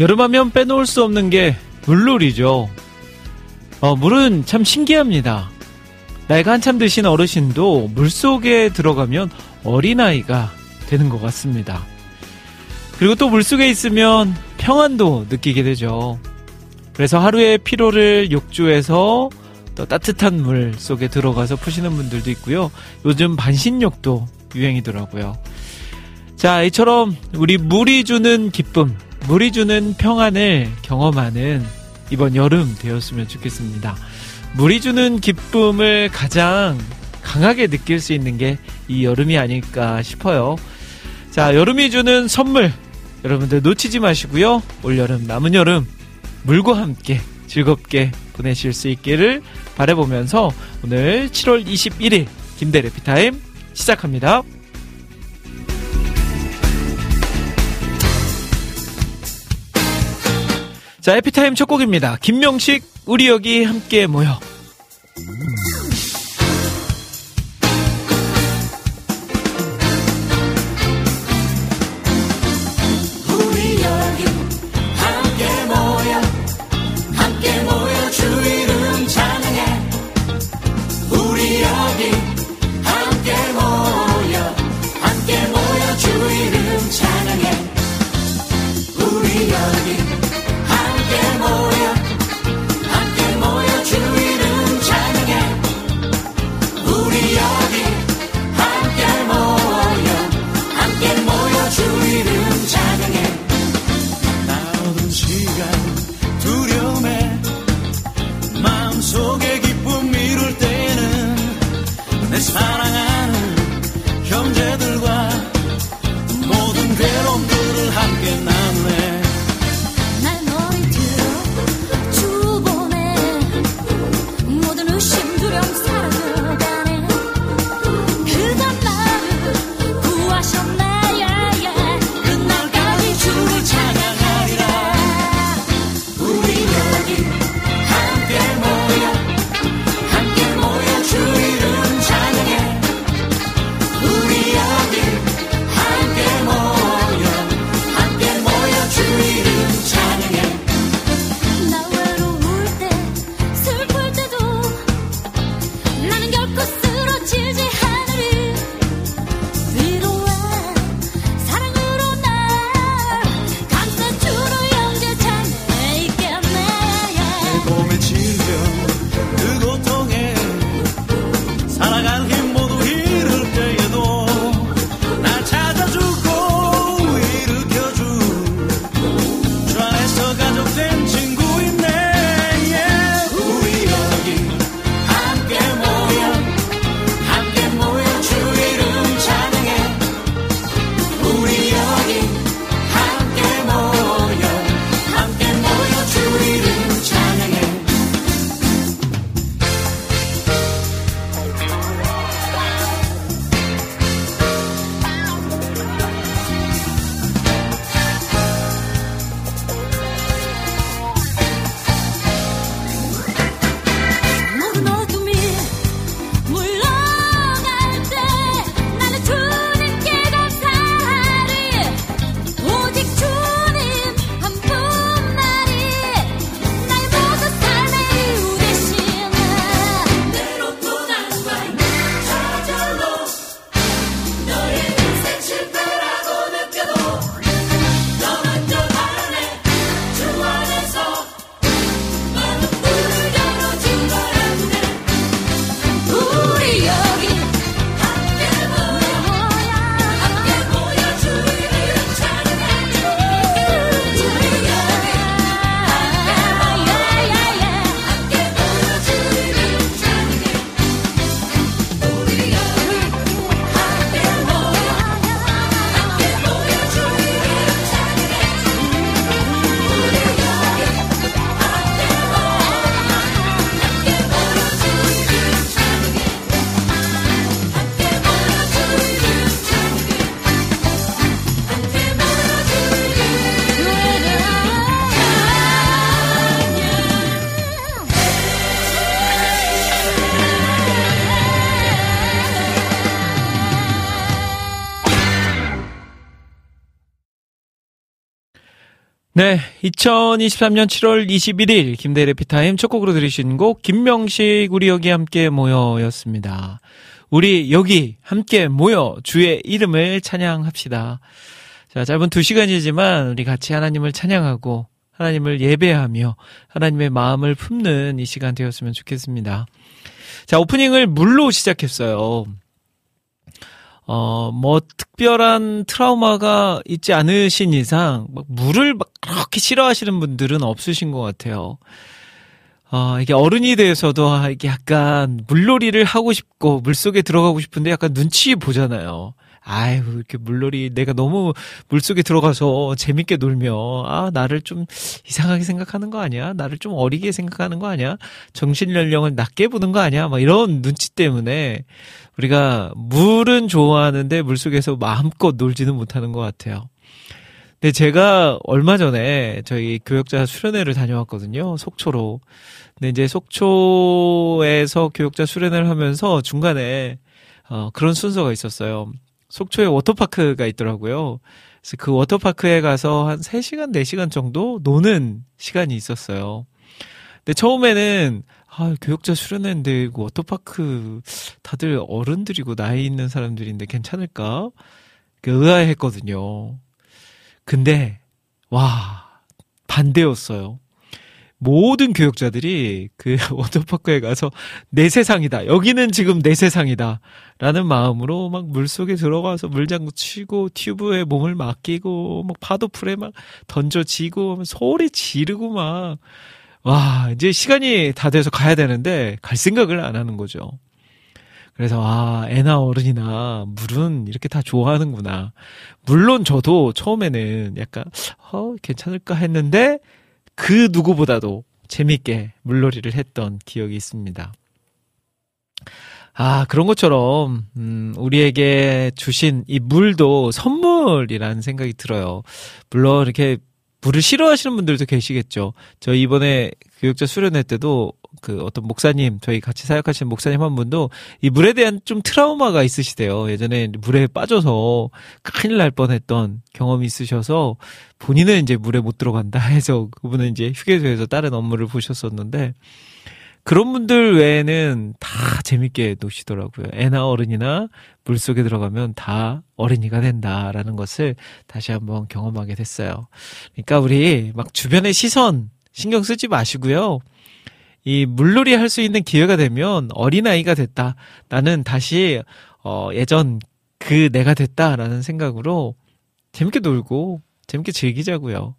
여름하면 빼놓을 수 없는 게 물놀이죠. 어, 물은 참 신기합니다. 나이가 한참 드신 어르신도 물 속에 들어가면 어린아이가 되는 것 같습니다. 그리고 또 물 속에 있으면 평안도 느끼게 되죠. 그래서 하루의 피로를 욕조에서 또 따뜻한 물 속에 들어가서 푸시는 분들도 있고요. 요즘 반신욕도 유행이더라고요. 자, 이처럼 우리 물이 주는 기쁨, 물이 주는 평안을 경험하는 이번 여름 되었으면 좋겠습니다. 물이 주는 기쁨을 가장 강하게 느낄 수 있는 게 이 여름이 아닐까 싶어요. 자, 여름이 주는 선물 여러분들 놓치지 마시고요. 올여름 남은 여름 물과 함께 즐겁게 보내실 수 있기를 바라보면서 오늘 7월 21일 김대 래 피타임 시작합니다. 자, 에피타임 첫 곡입니다. 김명식, 우리 여기 함께 모여. 우 2023년 7월 21일 김대래 피타임 첫 곡으로 들으신 곡 김명식 우리 여기 함께 모여였습니다. 우리 여기 함께 모여 주의 이름을 찬양합시다. 자, 짧은 두 시간이지만 우리 같이 하나님을 찬양하고 하나님을 예배하며 하나님의 마음을 품는 이 시간 되었으면 좋겠습니다. 자, 오프닝을 물로 시작했어요. 어, 뭐, 특별한 트라우마가 있지 않으신 이상, 막 물을 막 그렇게 싫어하시는 분들은 없으신 것 같아요. 어, 이게 어른이 돼서도 아, 이게 약간 물놀이를 하고 싶고, 물 속에 들어가고 싶은데 약간 눈치 보잖아요. 아유, 이렇게 물놀이 내가 너무 물 속에 들어가서 재밌게 놀면, 아, 나를 좀 이상하게 생각하는 거 아니야? 나를 좀 어리게 생각하는 거 아니야? 정신 연령을 낮게 보는 거 아니야? 막 이런 눈치 때문에 우리가 물은 좋아하는데 물 속에서 마음껏 놀지는 못하는 것 같아요. 근데 제가 얼마 전에 저희 교역자 수련회를 다녀왔거든요. 속초로. 근데 이제 속초에서 교역자 수련회를 하면서 중간에 어, 그런 순서가 있었어요. 속초에 워터파크가 있더라고요. 그래서 그 워터파크에 가서 한 3시간, 4시간 정도 노는 시간이 있었어요. 근데 처음에는 아, 교육자 수련회인데 그 워터파크 다들 어른들이고 나이 있는 사람들인데 괜찮을까? 그 의아해했거든요. 근데 와 반대였어요. 모든 교육자들이 그 워터파크에 가서 내 세상이다. 여기는 지금 내 세상이다. 라는 마음으로 막 물속에 들어가서 물장구 치고 튜브에 몸을 맡기고 막 파도 풀에 막 던져지고 소리 지르고 막 와, 이제 시간이 다 돼서 가야 되는데 갈 생각을 안 하는 거죠. 그래서 아, 애나 어른이나 물은 이렇게 다 좋아하는구나. 물론 저도 처음에는 약간 어, 괜찮을까 했는데 그 누구보다도 재밌게 물놀이를 했던 기억이 있습니다. 아, 그런 것처럼, 음, 우리에게 주신 이 물도 선물이라는 생각이 들어요. 물론 이렇게 물을 싫어하시는 분들도 계시겠죠. 저 이번에 교육자 수련회 때도 그 어떤 목사님, 저희 같이 사역하시는 목사님 한 분도 이 물에 대한 좀 트라우마가 있으시대요. 예전에 물에 빠져서 큰일 날 뻔했던 경험이 있으셔서 본인은 이제 물에 못 들어간다 해서 그분은 이제 휴게소에서 다른 업무를 보셨었는데 그런 분들 외에는 다 재밌게 노시더라고요. 애나 어른이나 물 속에 들어가면 다 어린이가 된다라는 것을 다시 한번 경험하게 됐어요. 그러니까 우리 막 주변의 시선 신경 쓰지 마시고요. 이 물놀이 할 수 있는 기회가 되면 어린아이가 됐다. 나는 다시, 어, 예전 그 내가 됐다라는 생각으로 재밌게 놀고 재밌게 즐기자고요.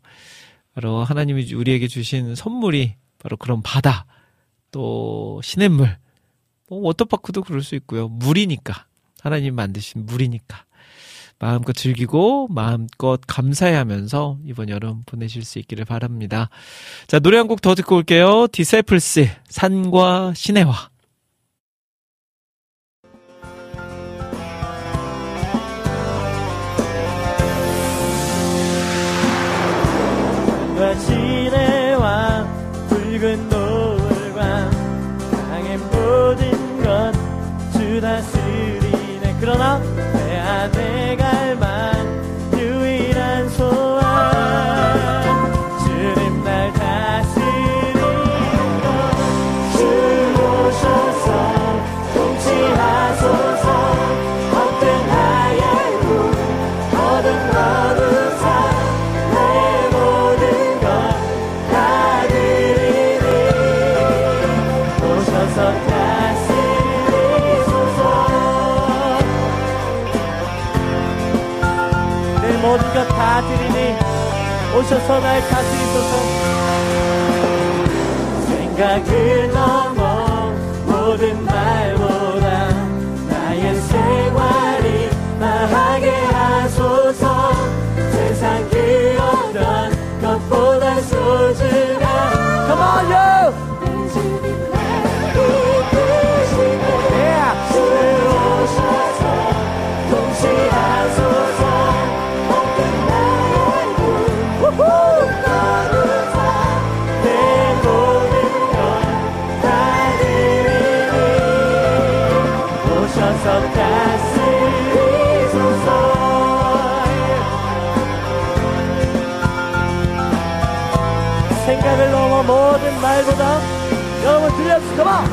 바로 하나님이 우리에게 주신 선물이 바로 그런 바다. 또 시냇물, 뭐 워터파크도 그럴 수 있고요. 물이니까 하나님 만드신 물이니까 마음껏 즐기고 마음껏 감사해하면서 이번 여름 보내실 수 있기를 바랍니다. 자 노래 한 곡 더 듣고 올게요. 디세플스 산과. 시내와 오셔서 날 다스리소서 생각을 생각을 넘어 모든 말보다 여러분 들려주시더라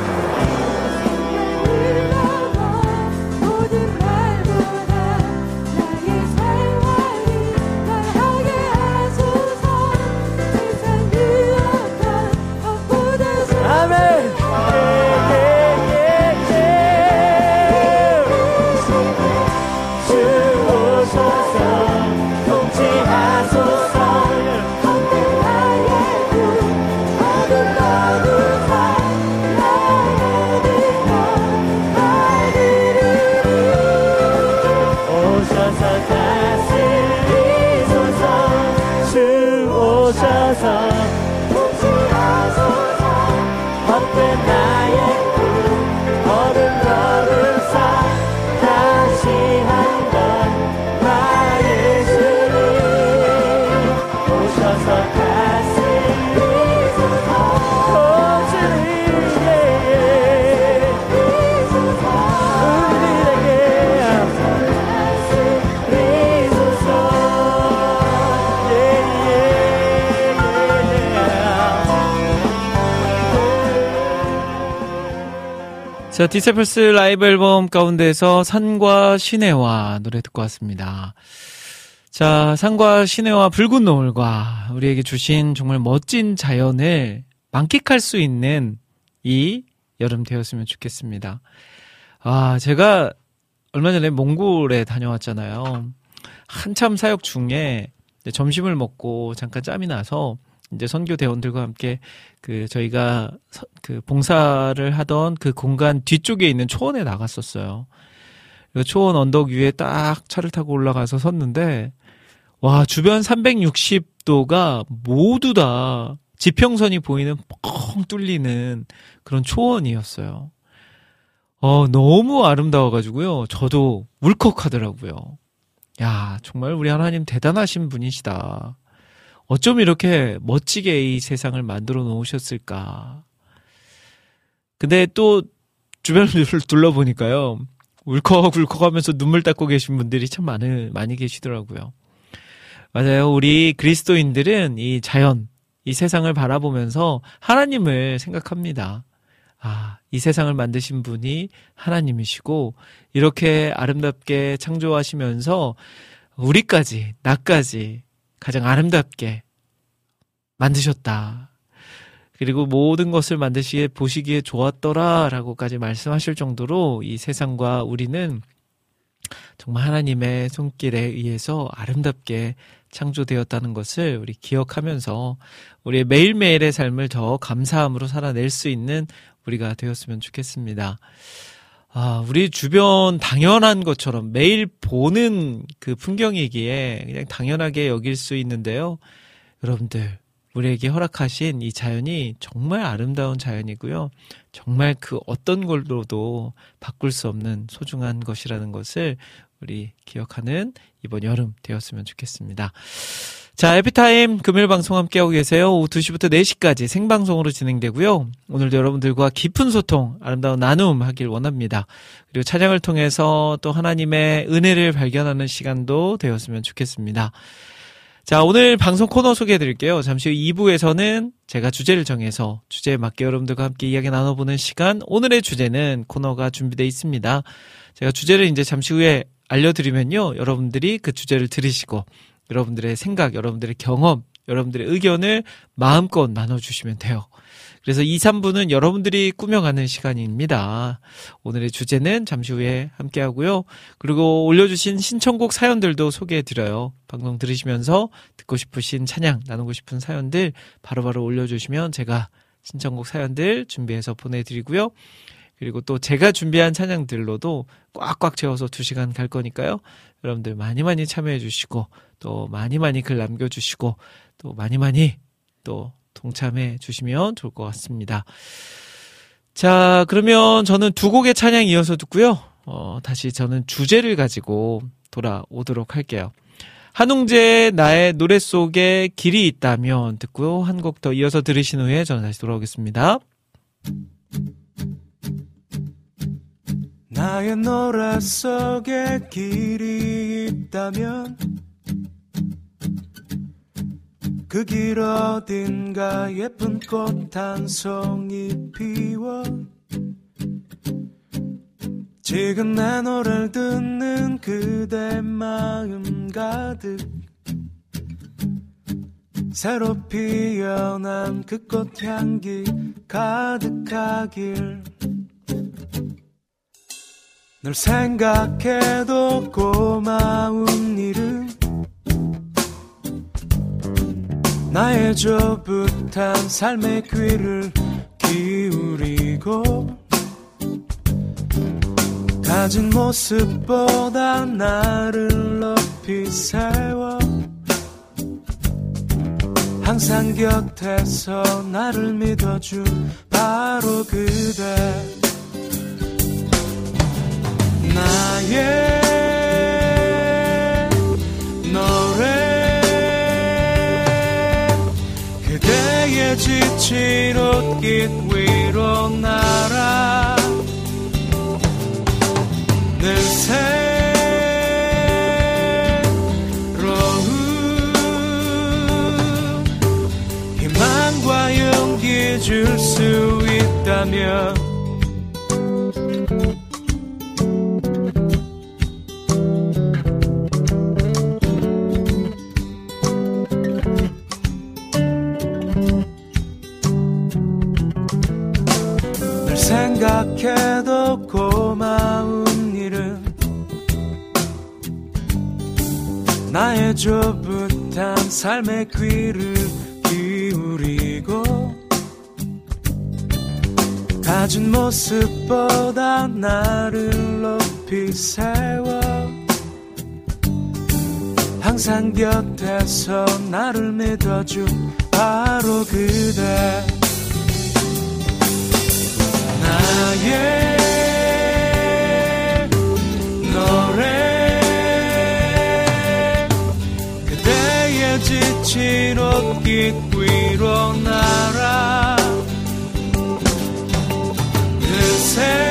자, 디세플스 라이브 앨범 가운데서 산과 시내와 노래 듣고 왔습니다. 자, 산과 시내와 붉은 노을과 우리에게 주신 정말 멋진 자연을 만끽할 수 있는 이 여름 되었으면 좋겠습니다. 아, 제가 얼마 전에 몽골에 다녀왔잖아요. 한참 사역 중에 점심을 먹고 잠깐 짬이 나서 이제 선교 대원들과 함께 그 저희가 서- 그 봉사를 하던 그 공간 뒤쪽에 있는 초원에 나갔었어요. 그 초원 언덕 위에 딱 차를 타고 올라가서 섰는데 와 주변 360도가 모두 다 지평선이 보이는 뻥 뚫리는 그런 초원이었어요. 어 너무 아름다워가지고요. 저도 울컥하더라고요. 야 정말 우리 하나님 대단하신 분이시다. 어쩜 이렇게 멋지게 이 세상을 만들어 놓으셨을까. 근데 또 주변을 둘러보니까요. 울컥울컥 하면서 눈물 닦고 계신 분들이 참 많은, 많이 계시더라고요. 맞아요. 우리 그리스도인들은 이 자연, 이 세상을 바라보면서 하나님을 생각합니다. 아, 이 세상을 만드신 분이 하나님이시고, 이렇게 아름답게 창조하시면서 우리까지, 나까지 가장 아름답게 만드셨다. 그리고 모든 것을 만드시기에 보시기에 좋았더라 라고까지 말씀하실 정도로 이 세상과 우리는 정말 하나님의 손길에 의해서 아름답게 창조되었다는 것을 우리 기억하면서 우리의 매일매일의 삶을 더 감사함으로 살아낼 수 있는 우리가 되었으면 좋겠습니다. 아, 우리 주변 당연한 것처럼 매일 보는 그 풍경이기에 그냥 당연하게 여길 수 있는데요. 여러분들, 우리에게 허락하신 이 자연이 정말 아름다운 자연이고요. 정말 그 어떤 걸로도 바꿀 수 없는 소중한 것이라는 것을 우리 기억하는 이번 여름 되었으면 좋겠습니다. 자, 에피타임 금요일 방송 함께하고 계세요. 오후 2시부터 4시까지 생방송으로 진행되고요. 오늘도 여러분들과 깊은 소통, 아름다운 나눔 하길 원합니다. 그리고 찬양을 통해서 또 하나님의 은혜를 발견하는 시간도 되었으면 좋겠습니다. 자, 오늘 방송 코너 소개해 드릴게요. 잠시 후 2부에서는 제가 주제를 정해서 주제에 맞게 여러분들과 함께 이야기 나눠보는 시간. 오늘의 주제는 코너가 준비되어 있습니다. 제가 주제를 이제 잠시 후에 알려드리면요. 여러분들이 그 주제를 들으시고 여러분들의 생각, 여러분들의 경험, 여러분들의 의견을 마음껏 나눠주시면 돼요. 그래서 2, 3부는 여러분들이 꾸며가는 시간입니다. 오늘의 주제는 잠시 후에 함께 하고요. 그리고 올려주신 신청곡 사연들도 소개해 드려요. 방송 들으시면서 듣고 싶으신 찬양, 나누고 싶은 사연들 바로바로 올려주시면 제가 신청곡 사연들 준비해서 보내드리고요. 그리고 또 제가 준비한 찬양들로도 꽉꽉 채워서 2시간 갈 거니까요. 여러분들 많이 많이 참여해 주시고 또 많이 많이 글 남겨주시고 또 많이 많이 또 동참해 주시면 좋을 것 같습니다. 자, 그러면 저는 두 곡의 찬양 이어서 듣고요. 어, 다시 저는 주제를 가지고 돌아오도록 할게요. 한웅재의 나의 노래 속에 길이 있다면 듣고요. 한곡 더 이어서 들으신 후에 저는 다시 돌아오겠습니다. 나의 노래 속에 길이 있다면 그길 어딘가 예쁜 꽃 한 송이 피워. 지금 내 노래를 듣는 그대 마음 가득. 새로 피어난 그 꽃 향기 가득하길. 널 생각해도 고마운 일은 나의 조붓한 삶의 귀를 기울이고 가진 모습보다 나를 높이 세워 항상 곁에서 나를 믿어준 바로 그대. 나의 지친 옷깃 위로 날아 늘 새로운 희망과 용기 줄 수 있다면 생각해도 고마운 일은 나의 좁은 삶의 귀를 기울이고 가진 모습보다 나를 높이 세워 항상 곁에서 나를 믿어준 바로 그대 지친 옷깃 위로 날아. 그새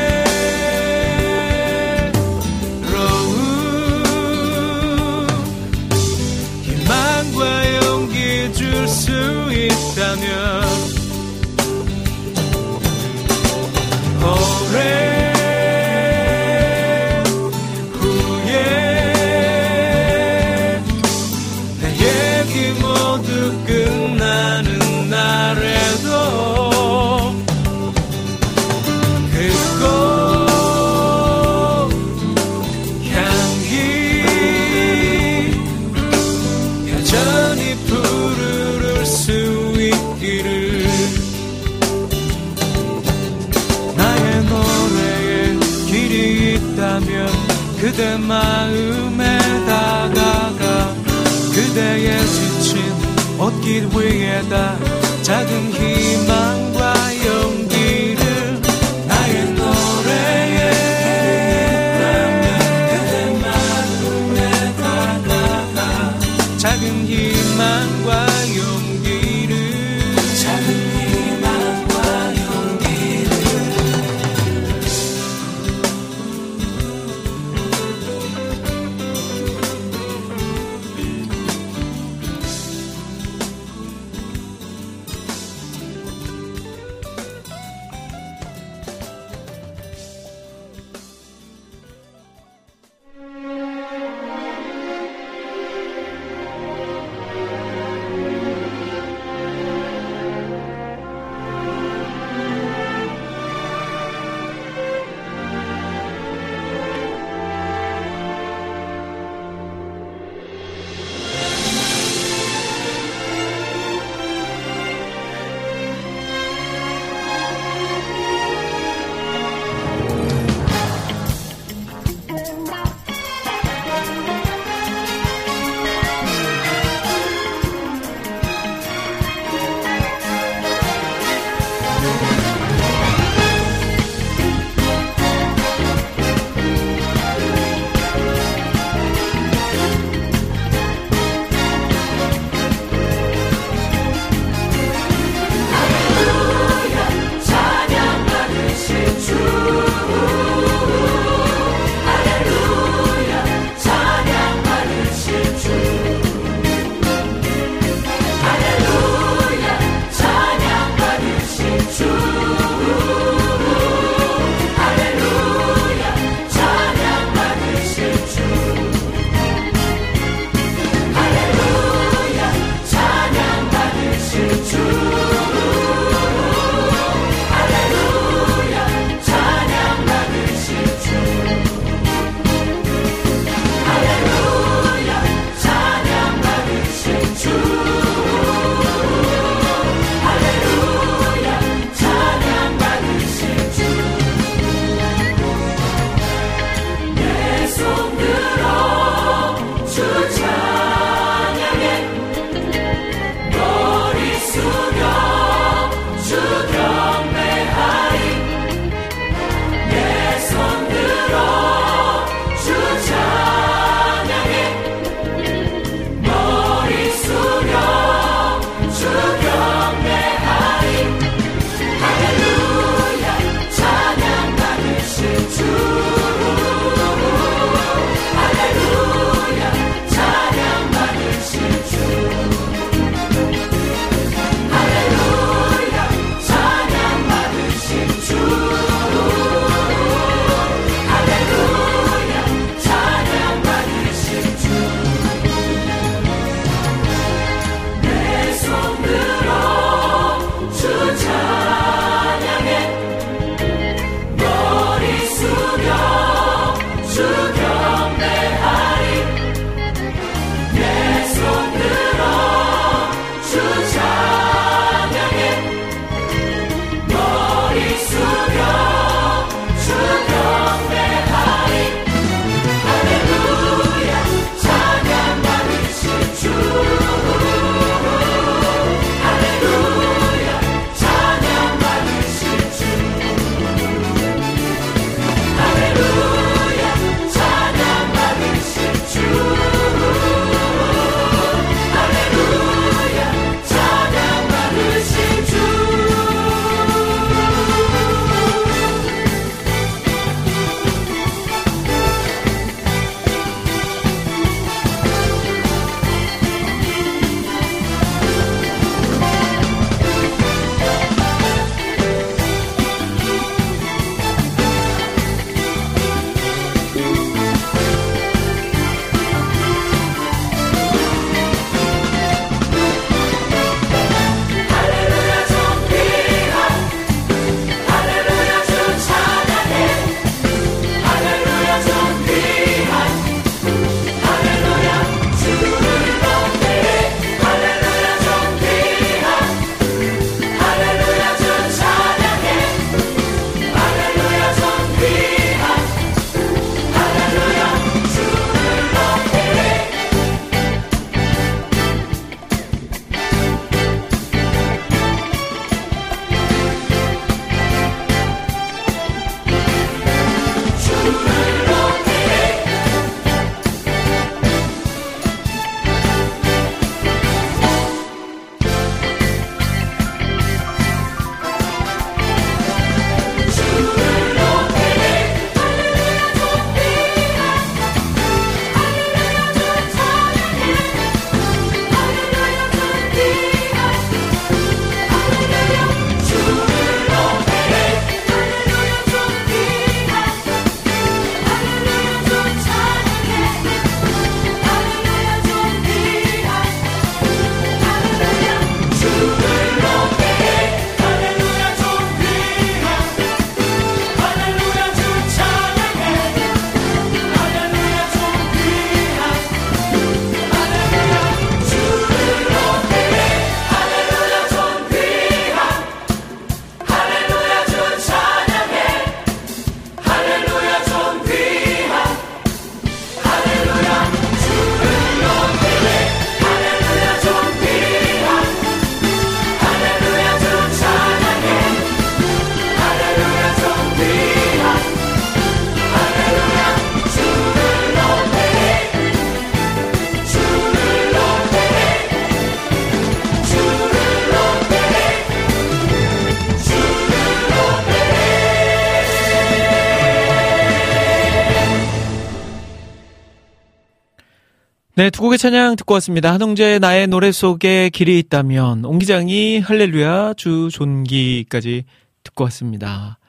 네, 두 곡의 찬양 듣고 왔습니다. 한홍재의 나의 노래 속에 길이 있다면, 옹 기장이 할렐루야 주 존기까지 듣고 왔습니다.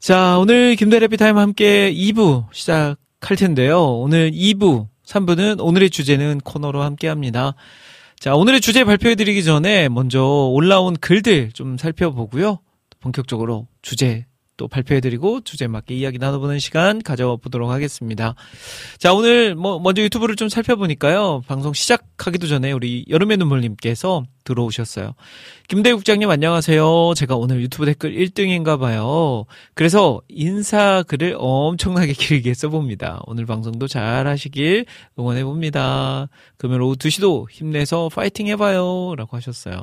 자, 오늘 김대래 피타임 함께 2부 시작할 텐데요. 오늘 2부, 3부는 오늘의 주제는 코너로 함께 합니다. 자, 오늘의 주제 발표해 드리기 전에 먼저 올라온 글들 좀 살펴보고요. 본격적으로 주제 또 발표해드리고 주제 맞게 이야기 나눠보는 시간 가져보도록 하겠습니다. 자, 오늘 뭐 먼저 유튜브를 좀 살펴보니까요. 방송 시작하기도 전에 우리 여름의 눈물님께서 들어오셨어요. 김대 국장님 안녕하세요. 제가 오늘 유튜브 댓글 1등인가 봐요. 그래서 인사 글을 엄청나게 길게 써봅니다. 오늘 방송도 잘 하시길 응원해봅니다. 그러면 오후 2시도 힘내서 파이팅 해봐요. 라고 하셨어요.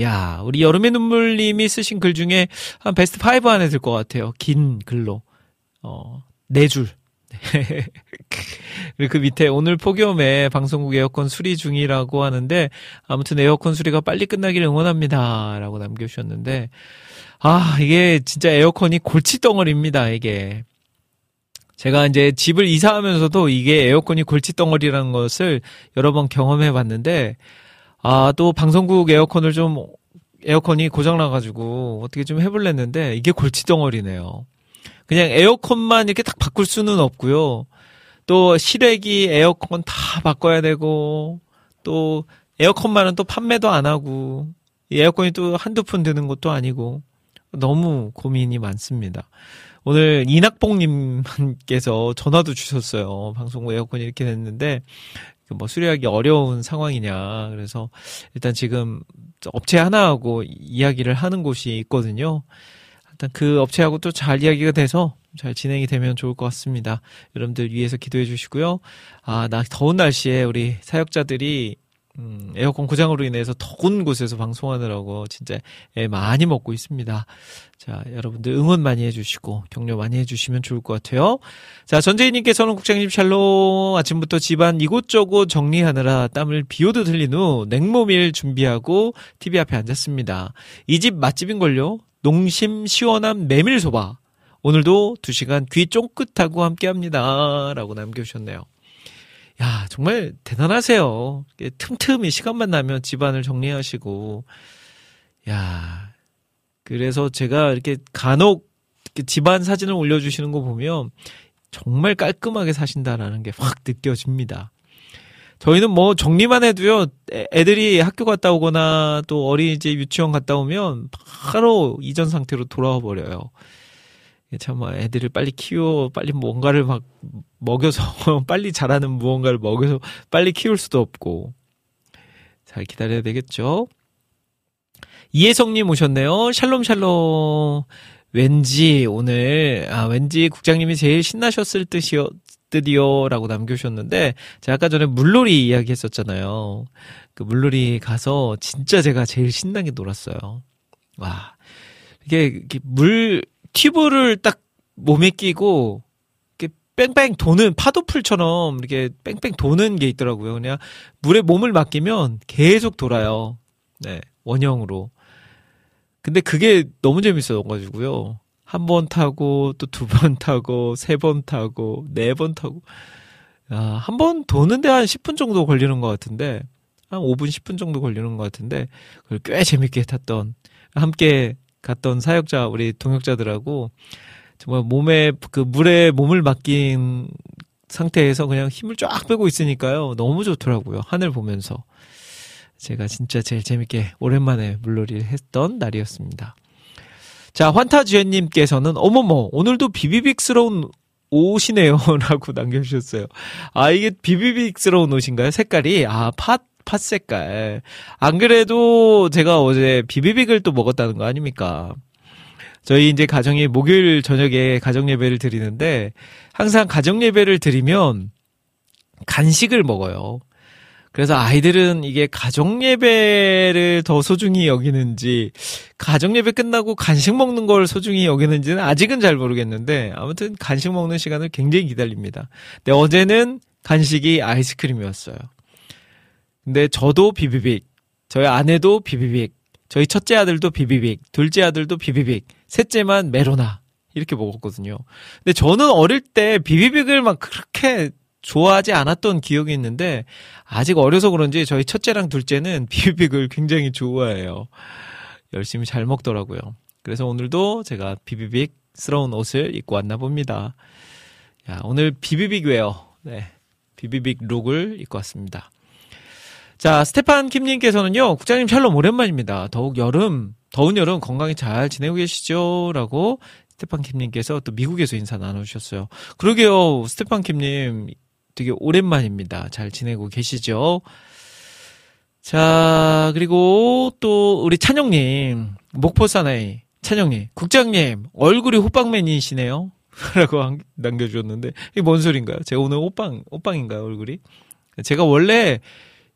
야, 우리 여름의 눈물님이 쓰신 글 중에 한 베스트 5 안에 들 것 같아요. 긴 글로. 어, 네 줄. 그리고 그 밑에 오늘 폭염에 방송국 에어컨 수리 중이라고 하는데 아무튼 에어컨 수리가 빨리 끝나길 응원합니다. 라고 남겨주셨는데 아, 이게 진짜 에어컨이 골치덩어리입니다. 이게. 제가 이제 집을 이사하면서도 이게 에어컨이 골치덩어리라는 것을 여러 번 경험해 봤는데 아, 또 방송국 에어컨을 좀 에어컨이 고장나가지고 어떻게 좀 해볼랬는데 이게 골치덩어리네요. 그냥 에어컨만 이렇게 딱 바꿀 수는 없고요. 또 실외기 에어컨 다 바꿔야 되고 또 에어컨만은 또 판매도 안 하고 에어컨이 또 한두 푼 드는 것도 아니고 너무 고민이 많습니다. 오늘 이낙봉님께서 전화도 주셨어요. 방송국 에어컨이 이렇게 됐는데 그 뭐 수리하기 어려운 상황이냐. 그래서 일단 지금 업체 하나하고 이야기를 하는 곳이 있거든요. 일단 그 업체하고 또 잘 이야기가 돼서 잘 진행이 되면 좋을 것 같습니다. 여러분들 위해서 기도해 주시고요. 아, 나 더운 날씨에 우리 사역자들이 음, 에어컨 고장으로 인해서 더운 곳에서 방송하느라고 진짜 애 많이 먹고 있습니다. 자, 여러분들 응원 많이 해주시고 격려 많이 해주시면 좋을 것 같아요. 자, 전재희님께서는 국장님 샬롬 아침부터 집안 이곳저곳 정리하느라 땀을 비오듯 흘린 후 냉모밀 준비하고 TV 앞에 앉았습니다. 이 집 맛집인걸요? 농심 시원한 메밀소바. 오늘도 두 시간 귀 쫑긋하고 함께 합니다. 라고 남겨주셨네요. 야, 정말 대단하세요. 틈틈이 시간만 나면 집안을 정리하시고, 야, 그래서 제가 이렇게 간혹 집안 사진을 올려주시는 거 보면 정말 깔끔하게 사신다라는 게 확 느껴집니다. 저희는 뭐 정리만 해도요, 애들이 학교 갔다 오거나 또 어린이집 유치원 갔다 오면 바로 이전 상태로 돌아와 버려요. 참뭐 애들을 빨리 키워 빨리 뭔가를 막 먹여서 빨리 자라는 무언가를 먹여서 빨리 키울 수도 없고 잘 기다려야 되겠죠. 이혜성님 오셨네요. 샬롬 샬롬. 왠지 오늘 아 왠지 국장님이 제일 신나셨을 듯이요 듯이요라고 남겨주셨는데 제가 아까 전에 물놀이 이야기했었잖아요. 그 물놀이 가서 진짜 제가 제일 신나게 놀았어요. 와 이게 물 튜브를 딱 몸에 끼고 이렇게 뺑뺑 도는 파도풀처럼 이렇게 뺑뺑 도는 게 있더라고요. 그냥 물에 몸을 맡기면 계속 돌아요. 네, 원형으로. 근데 그게 너무 재밌어가지고요. 한 번 타고 또 두 번 타고 세 번 타고 네 번 타고 아, 한 번 도는데 한 10분 정도 걸리는 것 같은데 한 5분 10분 정도 걸리는 것 같은데 그걸 꽤 재밌게 탔던 함께 갔던 사역자 우리 동역자들하고 정말 몸에 그 물에 몸을 맡긴 상태에서 그냥 힘을 쫙 빼고 있으니까요. 너무 좋더라고요. 하늘 보면서. 제가 진짜 제일 재밌게 오랜만에 물놀이를 했던 날이었습니다. 자, 환타주연님께서는 어머머, 오늘도 비비빅스러운 옷이네요. 라고 남겨주셨어요. 아, 이게 비비빅스러운 옷인가요? 색깔이? 아, 팥, 팥 색깔. 안 그래도 제가 어제 비비빅을 또 먹었다는 거 아닙니까? 저희 이제 가정이 목요일 저녁에 가정 예배를 드리는데 항상 가정 예배를 드리면 간식을 먹어요. 그래서 아이들은 이게 가정 예배를 더 소중히 여기는지 가정 예배 끝나고 간식 먹는 걸 소중히 여기는지는 아직은 잘 모르겠는데 아무튼 간식 먹는 시간을 굉장히 기다립니다. 근데 어제는 간식이 아이스크림이었어요. 근데 저도 비비빅, 저희 아내도 비비빅, 저희 첫째 아들도 비비빅, 둘째 아들도 비비빅, 셋째만 메로나 이렇게 먹었거든요. 근데 저는 어릴 때 비비빅을 막 그렇게 좋아하지 않았던 기억이 있는데 아직 어려서 그런지 저희 첫째랑 둘째는 비비빅을 굉장히 좋아해요. 열심히 잘 먹더라고요. 그래서 오늘도 제가 비비빅스러운 옷을 입고 왔나 봅니다. 야, 오늘 비비빅 웨어. 네. 비비빅 look을 입고 왔습니다. 자, 스테판 킴님께서는요, 국장님 샬롬 오랜만입니다. 더욱 여름, 더운 여름 건강히 잘 지내고 계시죠? 라고 스테판 킴님께서 또 미국에서 인사 나눠주셨어요. 그러게요, 스테판 킴님 되게 오랜만입니다. 잘 지내고 계시죠? 자, 그리고 또 우리 찬영님, 목포 사나이, 찬영님, 국장님, 얼굴이 호빵맨이시네요. 라고 남겨주셨는데, 이게 뭔 소린가요? 제가 오늘 호빵, 호빵인가요, 얼굴이? 제가 원래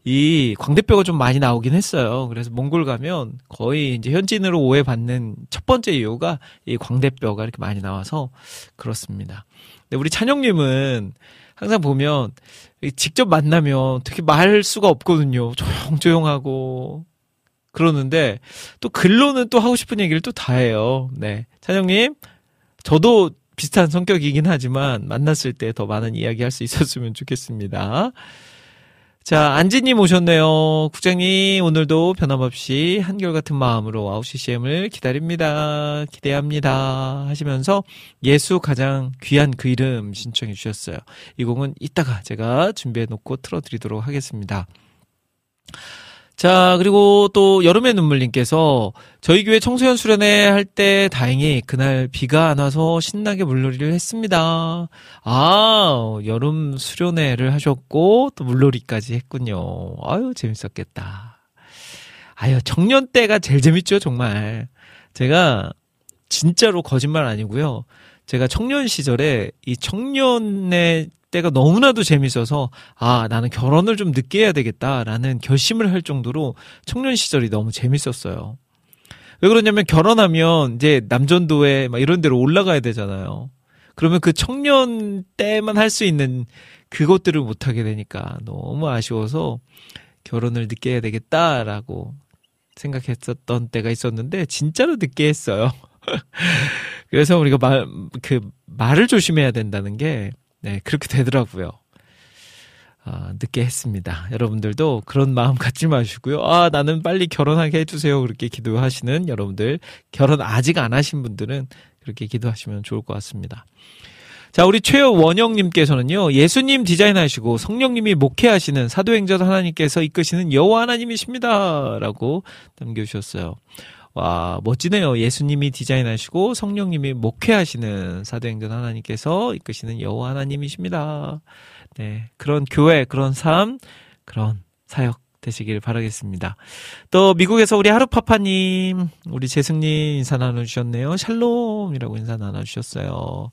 이 광대뼈가 좀 많이 나오긴 했어요. 그래서 몽골 가면 거의 이제 현지인으로 오해받는 첫 번째 이유가 이 광대뼈가 이렇게 많이 나와서 그렇습니다. 근데 우리 찬영님은 항상 보면 직접 만나면 되게 말 수가 없거든요. 조용조용하고 그러는데 또 글로는 또 하고 싶은 얘기를 또 다 해요. 네. 찬영님, 저도 비슷한 성격이긴 하지만 만났을 때 더 많은 이야기 할 수 있었으면 좋겠습니다. 자, 안지님 오셨네요. 국장님, 오늘도 변함없이 한결같은 마음으로 9시 CM을 기다립니다. 기대합니다. 하시면서 예수 가장 귀한 그 이름 신청해 주셨어요. 이 곡은 이따가 제가 준비해 놓고 틀어드리도록 하겠습니다. 자, 그리고 또 여름의 눈물님께서 저희 교회 청소년 수련회 할 때 다행히 그날 비가 안 와서 신나게 물놀이를 했습니다. 아, 여름 수련회를 하셨고 또 물놀이까지 했군요. 아유, 재밌었겠다. 아유, 청년 때가 제일 재밌죠, 정말. 제가 진짜로 거짓말 아니고요. 제가 청년 시절에 이 청년의 때가 너무나도 재밌어서 아 나는 결혼을 좀 늦게 해야 되겠다라는 결심을 할 정도로 청년 시절이 너무 재밌었어요. 왜 그러냐면 결혼하면 이제 남전도에 막 이런 데로 올라가야 되잖아요. 그러면 그 청년 때만 할 수 있는 그것들을 못 하게 되니까 너무 아쉬워서 결혼을 늦게 해야 되겠다라고 생각했었던 때가 있었는데 진짜로 늦게 했어요. 그래서 우리가 말, 그 말을 조심해야 된다는 게 네, 그렇게 되더라고요. 아, 늦게 했습니다. 여러분들도 그런 마음 갖지 마시고요. 아, 나는 빨리 결혼하게 해주세요. 그렇게 기도하시는 여러분들, 결혼 아직 안 하신 분들은 그렇게 기도하시면 좋을 것 같습니다. 자, 우리 최원영님께서는요, 예수님 디자인하시고 성령님이 목회하시는 사도행전 하나님께서 이끄시는 여호와 하나님이십니다. 라고 남겨주셨어요. 와, 멋지네요. 예수님이 디자인하시고 성령님이 목회하시는 사도행전 하나님께서 이끄시는 여호와 하나님이십니다. 네. 그런 교회, 그런 삶, 그런 사역 되시길 바라겠습니다. 또 미국에서 우리 하루파파님, 우리 재승님 인사 나눠주셨네요. 샬롬이라고 인사 나눠주셨어요.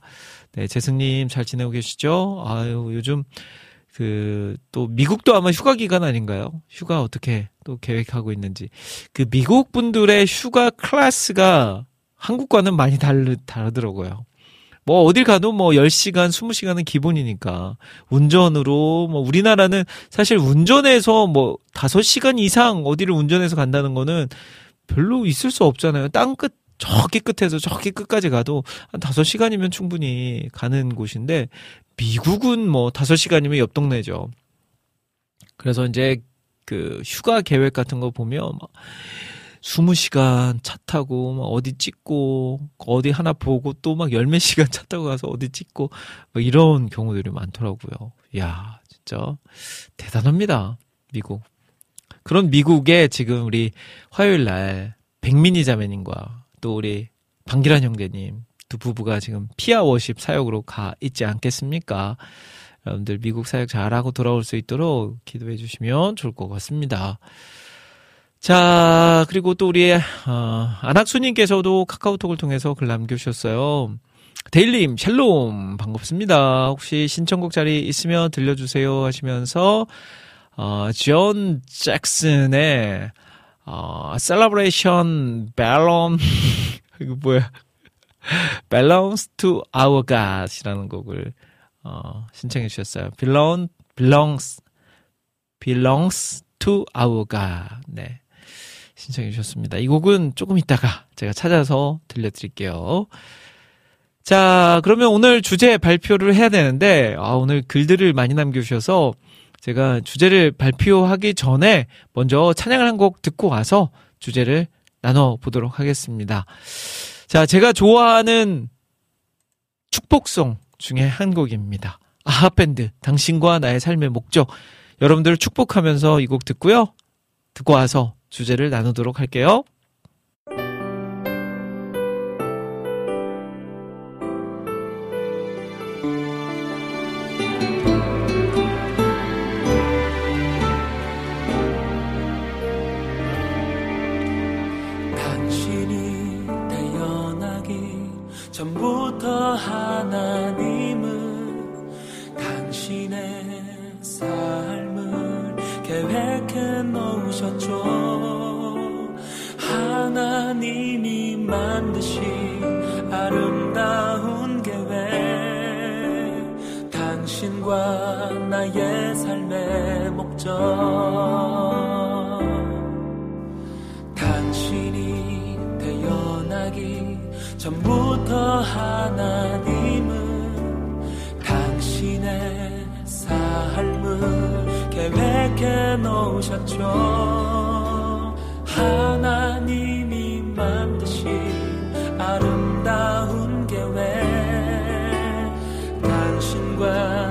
네, 재승님 잘 지내고 계시죠? 아유, 요즘 그, 또, 미국도 아마 휴가 기간 아닌가요? 휴가 어떻게 또 계획하고 있는지. 그, 미국 분들의 휴가 클래스가 한국과는 많이 다르, 다르더라고요. 뭐, 어딜 가도 뭐, 10시간, 20시간은 기본이니까. 운전으로, 뭐, 우리나라는 사실 운전해서 뭐, 5시간 이상 어디를 운전해서 간다는 거는 별로 있을 수 없잖아요. 땅끝, 저기 끝에서 저기 끝까지 가도 한 5시간이면 충분히 가는 곳인데 미국은 뭐 5시간이면 옆 동네죠. 그래서 이제 그 휴가 계획 같은 거 보면 막 20시간 차 타고 막 어디 찍고 어디 하나 보고 또 막 열 몇 시간 차 타고 가서 어디 찍고 뭐 이런 경우들이 많더라고요. 야, 진짜 대단합니다. 미국. 그런 미국에 지금 우리 화요일 날 백민희 자매님과 또 우리 방기란 형제님 두 부부가 지금 피아 워십 사역으로 가 있지 않겠습니까? 여러분들 미국 사역 잘하고 돌아올 수 있도록 기도해 주시면 좋을 것 같습니다. 자, 그리고 또 우리, 어, 안학수님께서도 카카오톡을 통해서 글 남겨주셨어요. 데일님, 샬롬, 반갑습니다. 혹시 신청곡 자리 있으면 들려주세요 하시면서, 어, 존 잭슨의, 어, Salvation belong, 이거 뭐야. Belongs to Our God이라는 곡을 어, 신청해 주셨어요. Belong, belongs, belongs to our God. 네. 신청해 주셨습니다. 이 곡은 조금 이따가 제가 찾아서 들려드릴게요. 자, 그러면 오늘 주제 발표를 해야 되는데, 아, 오늘 글들을 많이 남겨주셔서 제가 주제를 발표하기 전에 먼저 찬양을 한 곡 듣고 와서 주제를 나눠보도록 하겠습니다. 자, 제가 좋아하는 축복송 중에 한 곡입니다. 아하 밴드, 당신과 나의 삶의 목적. 여러분들을 축복하면서 이 곡 듣고요. 듣고 와서 주제를 나누도록 할게요. 전부터 하나님 삶을 계획해 놓으셨죠. 하나님이 만드신 아름다운 계획, 당신과 나의 삶의 목적. 당신이 태어나기 전부터 하나님은 삶을 계획해 놓으셨죠. 하나님이 만드신 아름다운 계획, 당신과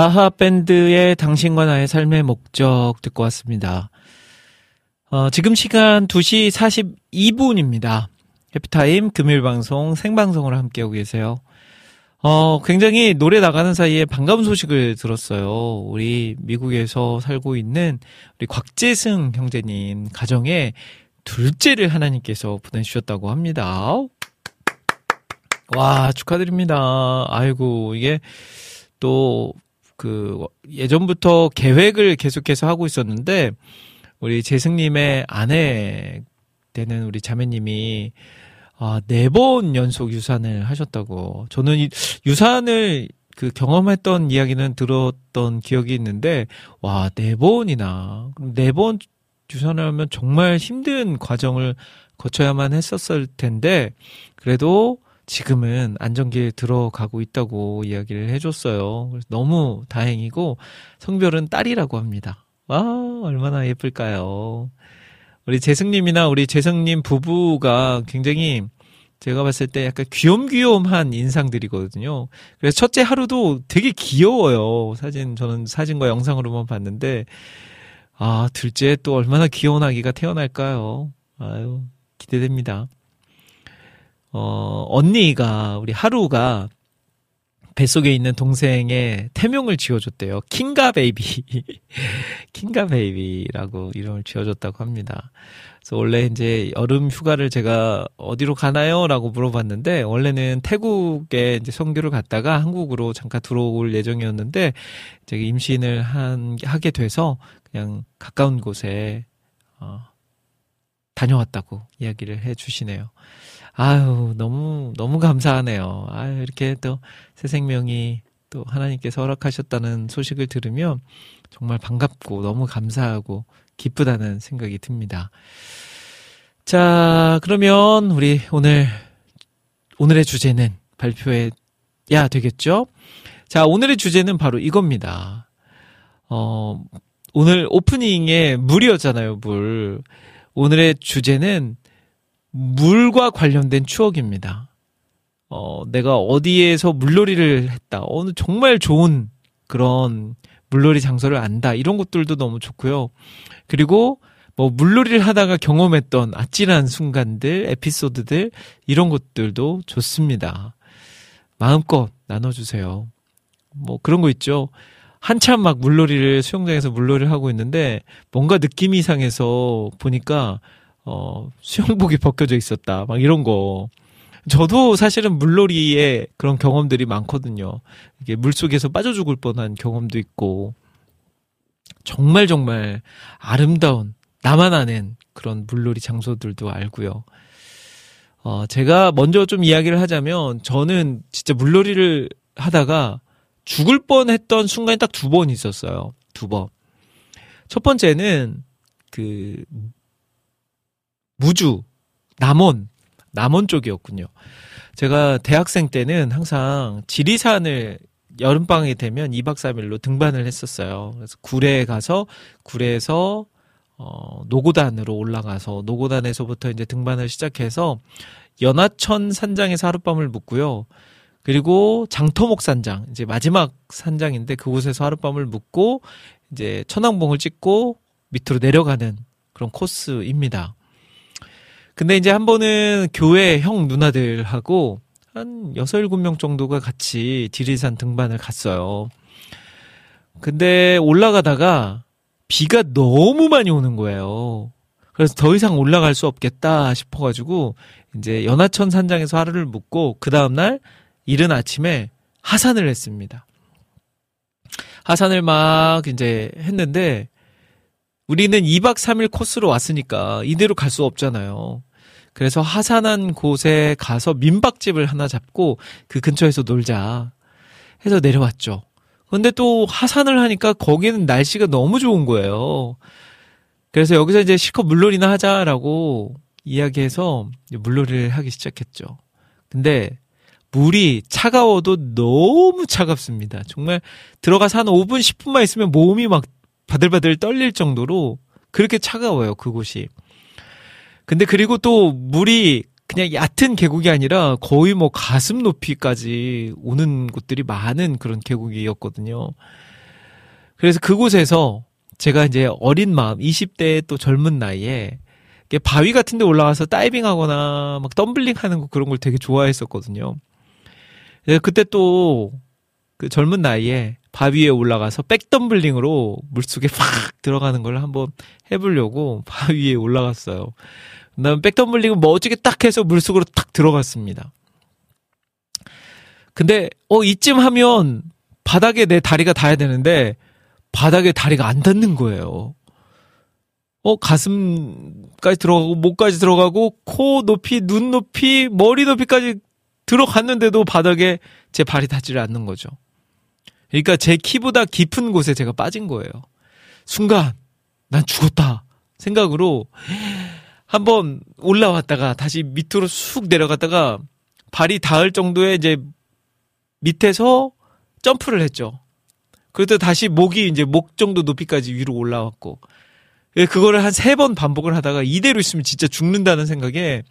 아하 밴드의 당신과 나의 삶의 목적 듣고 왔습니다. 어, 지금 시간 2시 42분입니다. 해피타임 금요일 방송 생방송을 함께하고 계세요. 어, 굉장히 노래 나가는 사이에 반가운 소식을 들었어요. 우리 미국에서 살고 있는 우리 곽재승 형제님 가정에 둘째를 하나님께서 보내주셨다고 합니다. 와, 축하드립니다. 아이고, 이게 또, 그, 예전부터 계획을 계속해서 하고 있었는데, 우리 재승님의 아내 되는 우리 자매님이, 아, 네 번 연속 유산을 하셨다고. 저는 이 유산을 그 경험했던 이야기는 들었던 기억이 있는데, 와, 네 번이나. 네번 유산을 하면 정말 힘든 과정을 거쳐야만 했었을 텐데, 그래도 지금은 안정기에 들어가고 있다고 이야기를 해줬어요. 너무 다행이고 성별은 딸이라고 합니다. 와 얼마나 예쁠까요? 우리 재승님이나 우리 재승님 부부가 굉장히 제가 봤을 때 약간 귀염귀염한 인상들이거든요. 그래서 첫째 하루도 되게 귀여워요. 사진 저는 사진과 영상으로만 봤는데 아 둘째 또 얼마나 귀여운 아기가 태어날까요? 아유 기대됩니다. 어, 언니가, 우리 하루가 뱃속에 있는 동생의 태명을 지어줬대요. 킹가 baby. 킹가 baby라고 이름을 지어줬다고 합니다. 그래서 원래 이제 여름 휴가를 제가 어디로 가나요? 라고 물어봤는데, 원래는 태국에 이제 선교를 갔다가 한국으로 잠깐 들어올 예정이었는데, 제가 임신을 한, 하게 돼서 그냥 가까운 곳에, 어, 다녀왔다고 이야기를 해 주시네요. 아유, 너무, 너무 감사하네요. 아유, 이렇게 또 새 생명이 또 하나님께서 허락하셨다는 소식을 들으면 정말 반갑고 너무 감사하고 기쁘다는 생각이 듭니다. 자, 그러면 우리 오늘, 오늘의 주제는 발표해야 되겠죠? 자, 오늘의 주제는 바로 이겁니다. 어, 오늘 오프닝에 물이었잖아요, 물. 오늘의 주제는 물과 관련된 추억입니다. 어, 내가 어디에서 물놀이를 했다. 어느 정말 좋은 그런 물놀이 장소를 안다. 이런 것들도 너무 좋고요. 그리고 뭐 물놀이를 하다가 경험했던 아찔한 순간들, 에피소드들 이런 것들도 좋습니다. 마음껏 나눠주세요. 뭐 그런 거 있죠. 한참 막 물놀이를 수영장에서 물놀이를 하고 있는데 뭔가 느낌이 이상해서 보니까 어, 수영복이 벗겨져 있었다. 막 이런 거. 저도 사실은 물놀이에 그런 경험들이 많거든요. 이게 물 속에서 빠져 죽을 뻔한 경험도 있고, 정말 정말 아름다운, 나만 아는 그런 물놀이 장소들도 알고요. 어, 제가 먼저 좀 이야기를 하자면, 저는 진짜 물놀이를 하다가 죽을 뻔 했던 순간이 딱 두 번 있었어요. 두 번. 첫 번째는, 그, 무주, 남원, 남원 쪽이었군요. 제가 대학생 때는 항상 지리산을 여름방학이 되면 2박 3일로 등반을 했었어요. 그래서 구례에 가서 구례에서 어, 노고단으로 올라가서 노고단에서부터 이제 등반을 시작해서 연하천 산장에서 하룻밤을 묵고요. 그리고 장터목 산장, 이제 마지막 산장인데 그곳에서 하룻밤을 묵고 이제 천왕봉을 찍고 밑으로 내려가는 그런 코스입니다. 근데 이제 한 번은 교회 형 누나들하고 한 여섯 일곱 명 정도가 같이 지리산 등반을 갔어요. 근데 올라가다가 비가 너무 많이 오는 거예요. 그래서 더 이상 올라갈 수 없겠다 싶어가지고 이제 연하천 산장에서 하루를 묵고 그 다음날 이른 아침에 하산을 했습니다. 하산을 막 이제 했는데 우리는 2박 3일 코스로 왔으니까 이대로 갈 수 없잖아요. 그래서 하산한 곳에 가서 민박집을 하나 잡고 그 근처에서 놀자 해서 내려왔죠. 근데 또 하산을 하니까 거기는 날씨가 너무 좋은 거예요. 그래서 여기서 이제 실컷 물놀이나 하자라고 이야기해서 물놀이를 하기 시작했죠. 근데 물이 차가워도 너무 차갑습니다. 정말 들어가서 한 5분, 10분만 있으면 몸이 막 바들바들 떨릴 정도로 그렇게 차가워요, 그곳이. 근데 그리고 또 물이 그냥 얕은 계곡이 아니라 거의 뭐 가슴 높이까지 오는 곳들이 많은 그런 계곡이었거든요. 그래서 그곳에서 제가 이제 어린 마음, 20대 또 젊은 나이에 바위 같은 데 올라가서 다이빙 하거나 막 덤블링 하는 거 그런 걸 되게 좋아했었거든요. 그때 또 그 젊은 나이에 바위에 올라가서 백덤블링으로 물속에 팍 들어가는 걸 한번 해보려고 바위에 올라갔어요. 그다음에 백덤블링은 멋지게 딱 해서 물속으로 탁 들어갔습니다. 근데 어 이쯤 하면 바닥에 내 다리가 닿아야 되는데 바닥에 다리가 안 닿는 거예요. 어 가슴까지 들어가고 목까지 들어가고 코 높이 눈 높이 머리 높이까지 들어갔는데도 바닥에 제 발이 닿지를 않는 거죠. 그러니까 제 키보다 깊은 곳에 제가 빠진 거예요. 순간 난 죽었다 생각으로 한번 올라왔다가 다시 밑으로 쑥 내려갔다가 발이 닿을 정도의 이제 밑에서 점프를 했죠. 그래도 다시 목이 이제 목 정도 높이까지 위로 올라왔고 예, 그거를 한 세 번 반복을 하다가 이대로 있으면 진짜 죽는다는 생각에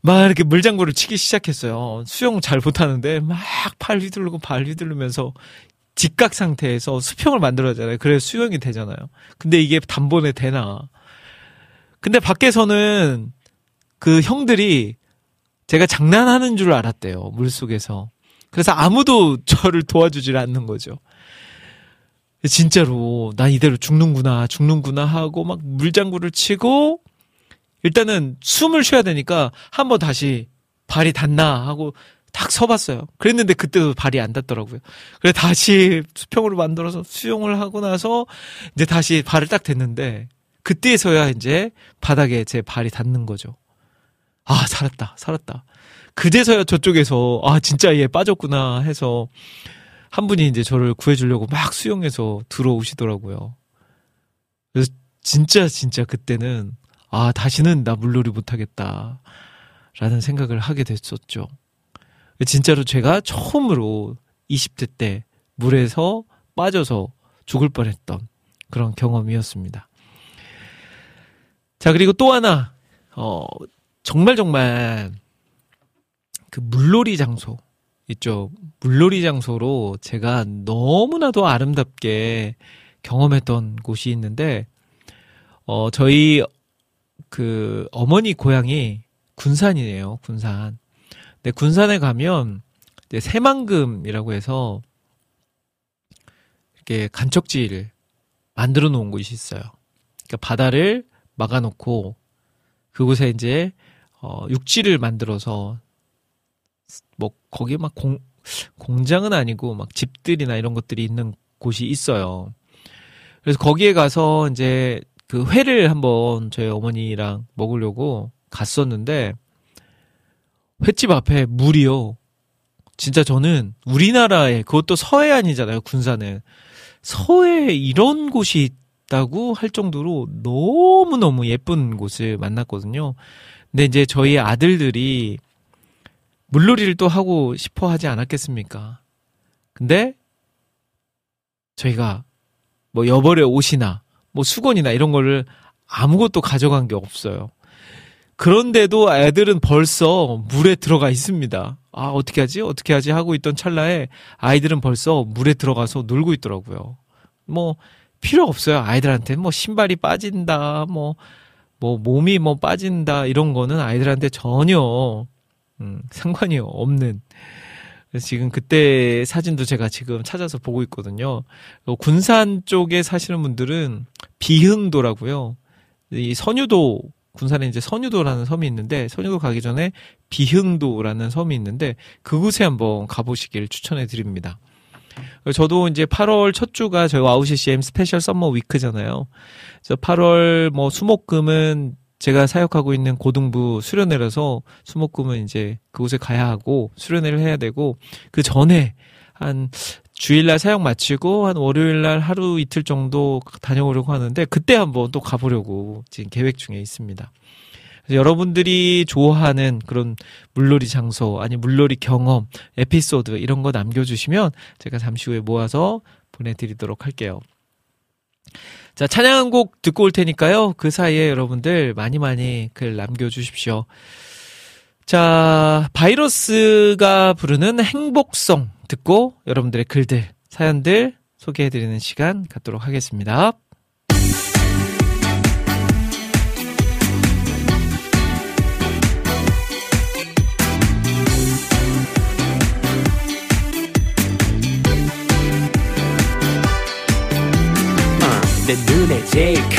막 이렇게 물장구를 치기 시작했어요. 수영 잘 못하는데 막 팔 휘두르고 발 휘두르면서 직각 상태에서 수평을 만들어잖아요. 그래서 수영이 되잖아요. 근데 이게 단번에 되나? 근데 밖에서는 그 형들이 제가 장난하는 줄 알았대요. 물속에서. 그래서 아무도 저를 도와주질 않는 거죠. 진짜로 난 이대로 죽는구나 죽는구나 하고 막 물장구를 치고 일단은 숨을 쉬어야 되니까 한번 다시 발이 닿나 하고 딱 서봤어요. 그랬는데 그때도 발이 안 닿더라고요. 그래 다시 수평으로 만들어서 수영을 하고 나서 이제 다시 발을 딱 댔는데 그때서야 이제 바닥에 제 발이 닿는 거죠. 아 살았다 살았다. 그제서야 저쪽에서 아 진짜 얘 빠졌구나 해서 한 분이 이제 저를 구해주려고 막 수영해서 들어오시더라고요. 그래서 진짜 진짜 그때는 아 다시는 나 물놀이 못하겠다 라는 생각을 하게 됐었죠. 진짜로 제가 처음으로 20대 때 물에서 빠져서 죽을 뻔했던 그런 경험이었습니다. 자 그리고 또 하나 어 정말 정말 그 물놀이 장소 있죠. 물놀이 장소로 제가 너무나도 아름답게 경험했던 곳이 있는데, 어, 저희 그 어머니 고향이 군산이에요. 군산. 근데 군산에 가면 이제 새만금이라고 해서 이렇게 간척지를 만들어 놓은 곳이 있어요. 그러니까 바다를 막아놓고 그곳에 이제 어, 육지를 만들어서 뭐 거기에 막 공, 공장은 아니고 막 집들이나 이런 것들이 있는 곳이 있어요. 그래서 거기에 가서 이제 그 회를 한번 저희 어머니랑 먹으려고 갔었는데 횟집 앞에 물이요. 진짜 저는 우리나라에 그것도 서해안이잖아요. 군산은 서해에 이런 곳이 있다고 할 정도로 너무너무 예쁜 곳을 만났거든요. 근데 이제 저희 아들들이 물놀이를 또 하고 싶어 하지 않았겠습니까? 근데 저희가 뭐 여벌의 옷이나 뭐 수건이나 이런 거를 아무것도 가져간 게 없어요. 그런데도 애들은 벌써 물에 들어가 있습니다. 아, 어떻게 하지? 어떻게 하지? 하고 있던 찰나에 아이들은 벌써 물에 들어가서 놀고 있더라고요. 뭐, 필요 없어요. 아이들한테 뭐 신발이 빠진다, 뭐, 뭐 몸이 뭐 빠진다, 이런 거는 아이들한테 전혀 음, 상관이 없는. 그래서 지금 그때 사진도 제가 지금 찾아서 보고 있거든요. 군산 쪽에 사시는 분들은 비응도라고요. 이 선유도 군산에 이제 선유도라는 섬이 있는데 선유도 가기 전에 비응도라는 섬이 있는데 그곳에 한번 가보시길 추천해 드립니다. 저도 이제 8월 첫 주가 저희 와우 CCM special summer week잖아요. 그래서 8월 뭐 수목금은 제가 사역하고 있는 고등부 수련회라서 수목금은 이제 그곳에 가야 하고 수련회를 해야 되고 그 전에 한 주일날 사역 마치고 한 월요일날 하루 이틀 정도 다녀오려고 하는데 그때 한번 또 가보려고 지금 계획 중에 있습니다. 여러분들이 좋아하는 그런 물놀이 장소 아니 물놀이 경험 에피소드 이런 거 남겨주시면 제가 잠시 후에 모아서 보내드리도록 할게요. 자, 찬양 한곡 듣고 올 테니까요. 그 사이에 여러분들 많이 많이 글 남겨주십시오. 자, 바이러스가 부르는 행복성 듣고 여러분들의 글들, 사연들 소개해드리는 시간 갖도록 하겠습니다.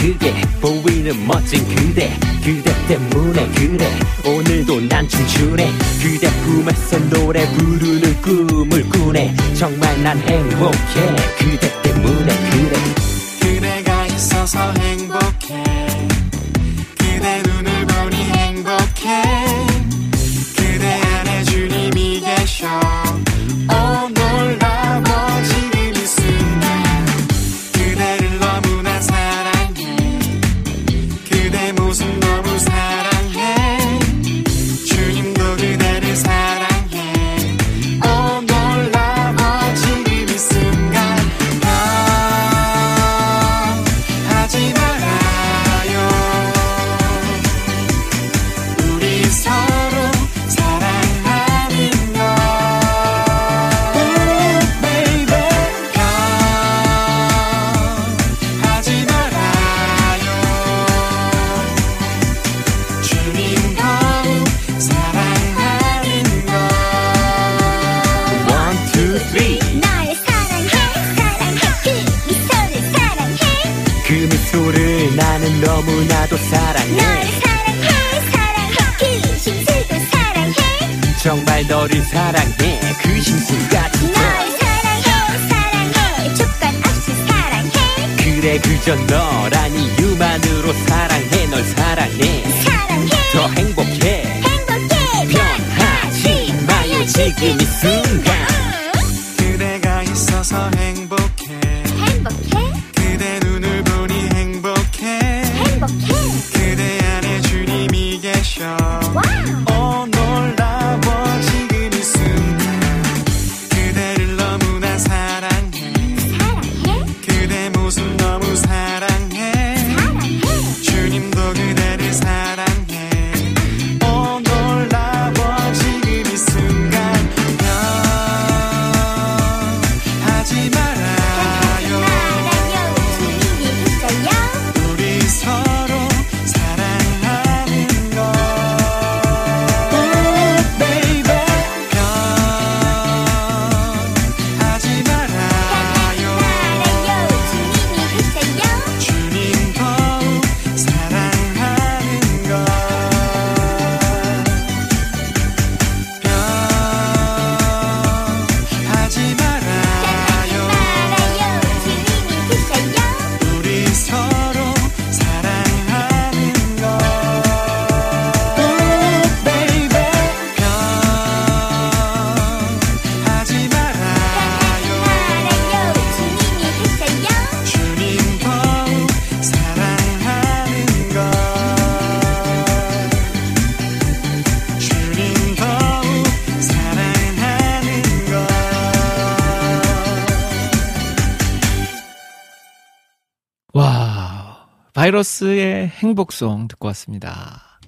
크게 보이는 멋진 그대 그대 때문에 그래. 오늘도 난 춤추네 그대 품에서 노래 부르는 꿈을 꾸네. 정말 난 행복해. 그대 때문에 그래. 그대가 있어서 행복해 바이러스의 행복송 듣고 왔습니다.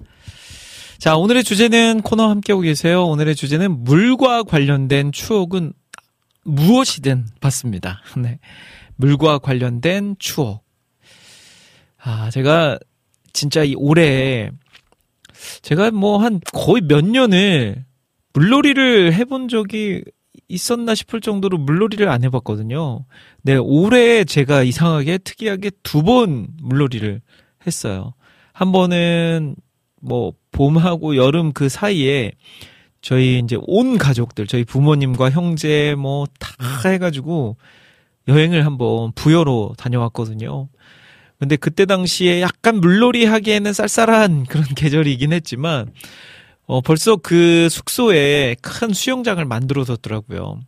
자, 오늘의 주제는 코너 함께하고 계세요. 오늘의 주제는 물과 관련된 추억은 무엇이든 받습니다. 네. 물과 관련된 추억. 아, 제가 진짜 이 올해 제가 뭐 한 거의 몇 년을 물놀이를 해본 적이 있었나 싶을 정도로 물놀이를 안 해봤거든요. 네, 올해 제가 이상하게 특이하게 두 번 물놀이를 했어요. 한 번은 뭐 봄하고 여름 그 사이에 저희 이제 온 가족들, 저희 부모님과 형제 뭐 다 해가지고 여행을 한번 부여로 다녀왔거든요. 근데 그때 당시에 약간 물놀이 하기에는 쌀쌀한 그런 계절이긴 했지만 어, 벌써 그 숙소에 큰 수영장을 만들어 뒀더라고요.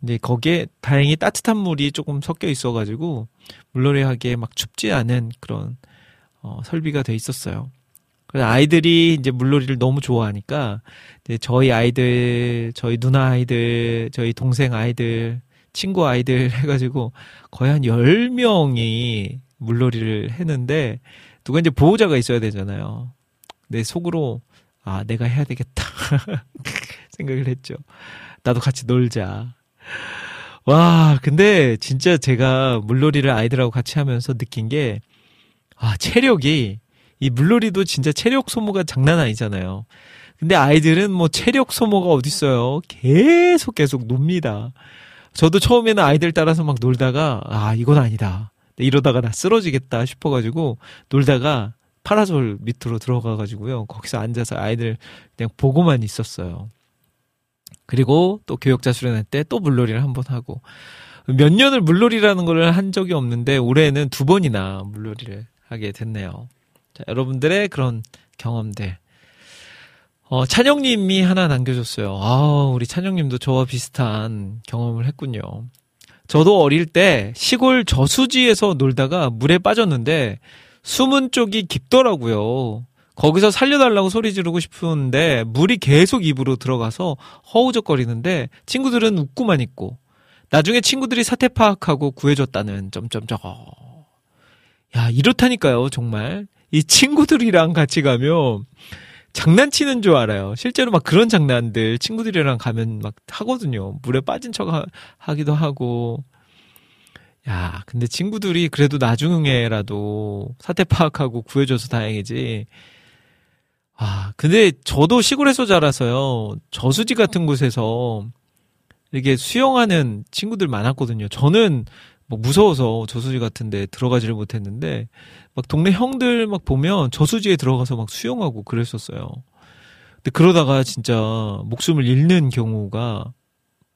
근데 거기에 다행히 따뜻한 물이 조금 섞여 있어가지고 물놀이 하기에 막 춥지 않은 그런 어, 설비가 돼 있었어요. 그래서 아이들이 이제 물놀이를 너무 좋아하니까 이제 저희 아이들, 저희 누나 아이들, 저희 동생 아이들, 친구 아이들 해가지고 거의 한 10명이 물놀이를 했는데 누가 이제 보호자가 있어야 되잖아요. 내 속으로 아, 내가 해야 되겠다. 생각을 했죠. 나도 같이 놀자. 와, 근데 진짜 제가 물놀이를 아이들하고 같이 하면서 느낀 게, 아, 체력이, 이 물놀이도 진짜 체력 소모가 장난 아니잖아요. 근데 아이들은 뭐 체력 소모가 어딨어요. 계속 계속 놉니다. 저도 처음에는 아이들 따라서 막 놀다가, 아, 이건 아니다. 이러다가 나 쓰러지겠다 싶어가지고 놀다가 파라솔 밑으로 들어가 가지고요. 거기서 앉아서 아이들 그냥 보고만 있었어요. 그리고 또 교역자 수련회 때 또 물놀이를 한 번 하고 몇 년을 물놀이라는 걸 한 적이 없는데 올해는 두 번이나 물놀이를 하게 됐네요. 자, 여러분들의 그런 경험들. 어, 찬영님이 하나 남겨줬어요. 아, 우리 찬영님도 저와 비슷한 경험을 했군요. 저도 어릴 때 시골 저수지에서 놀다가 물에 빠졌는데 숨은 쪽이 깊더라고요. 거기서 살려달라고 소리 지르고 싶은데 물이 계속 입으로 들어가서 허우적거리는데 친구들은 웃고만 있고 나중에 친구들이 사태 파악하고 구해줬다는 점점점. 야 이렇다니까요 정말 이 친구들이랑 같이 가면 장난치는 줄 알아요. 실제로 막 그런 장난들 친구들이랑 가면 막 하거든요. 물에 빠진 척 하, 하기도 하고 야, 근데 친구들이 그래도 나중에라도 사태 파악하고 구해줘서 다행이지. 아, 근데 저도 시골에서 자라서요. 저수지 같은 곳에서 이렇게 수영하는 친구들 많았거든요. 저는 뭐 무서워서 저수지 같은데 들어가지를 못했는데 막 동네 형들 막 보면 저수지에 들어가서 막 수영하고 그랬었어요. 근데 그러다가 진짜 목숨을 잃는 경우가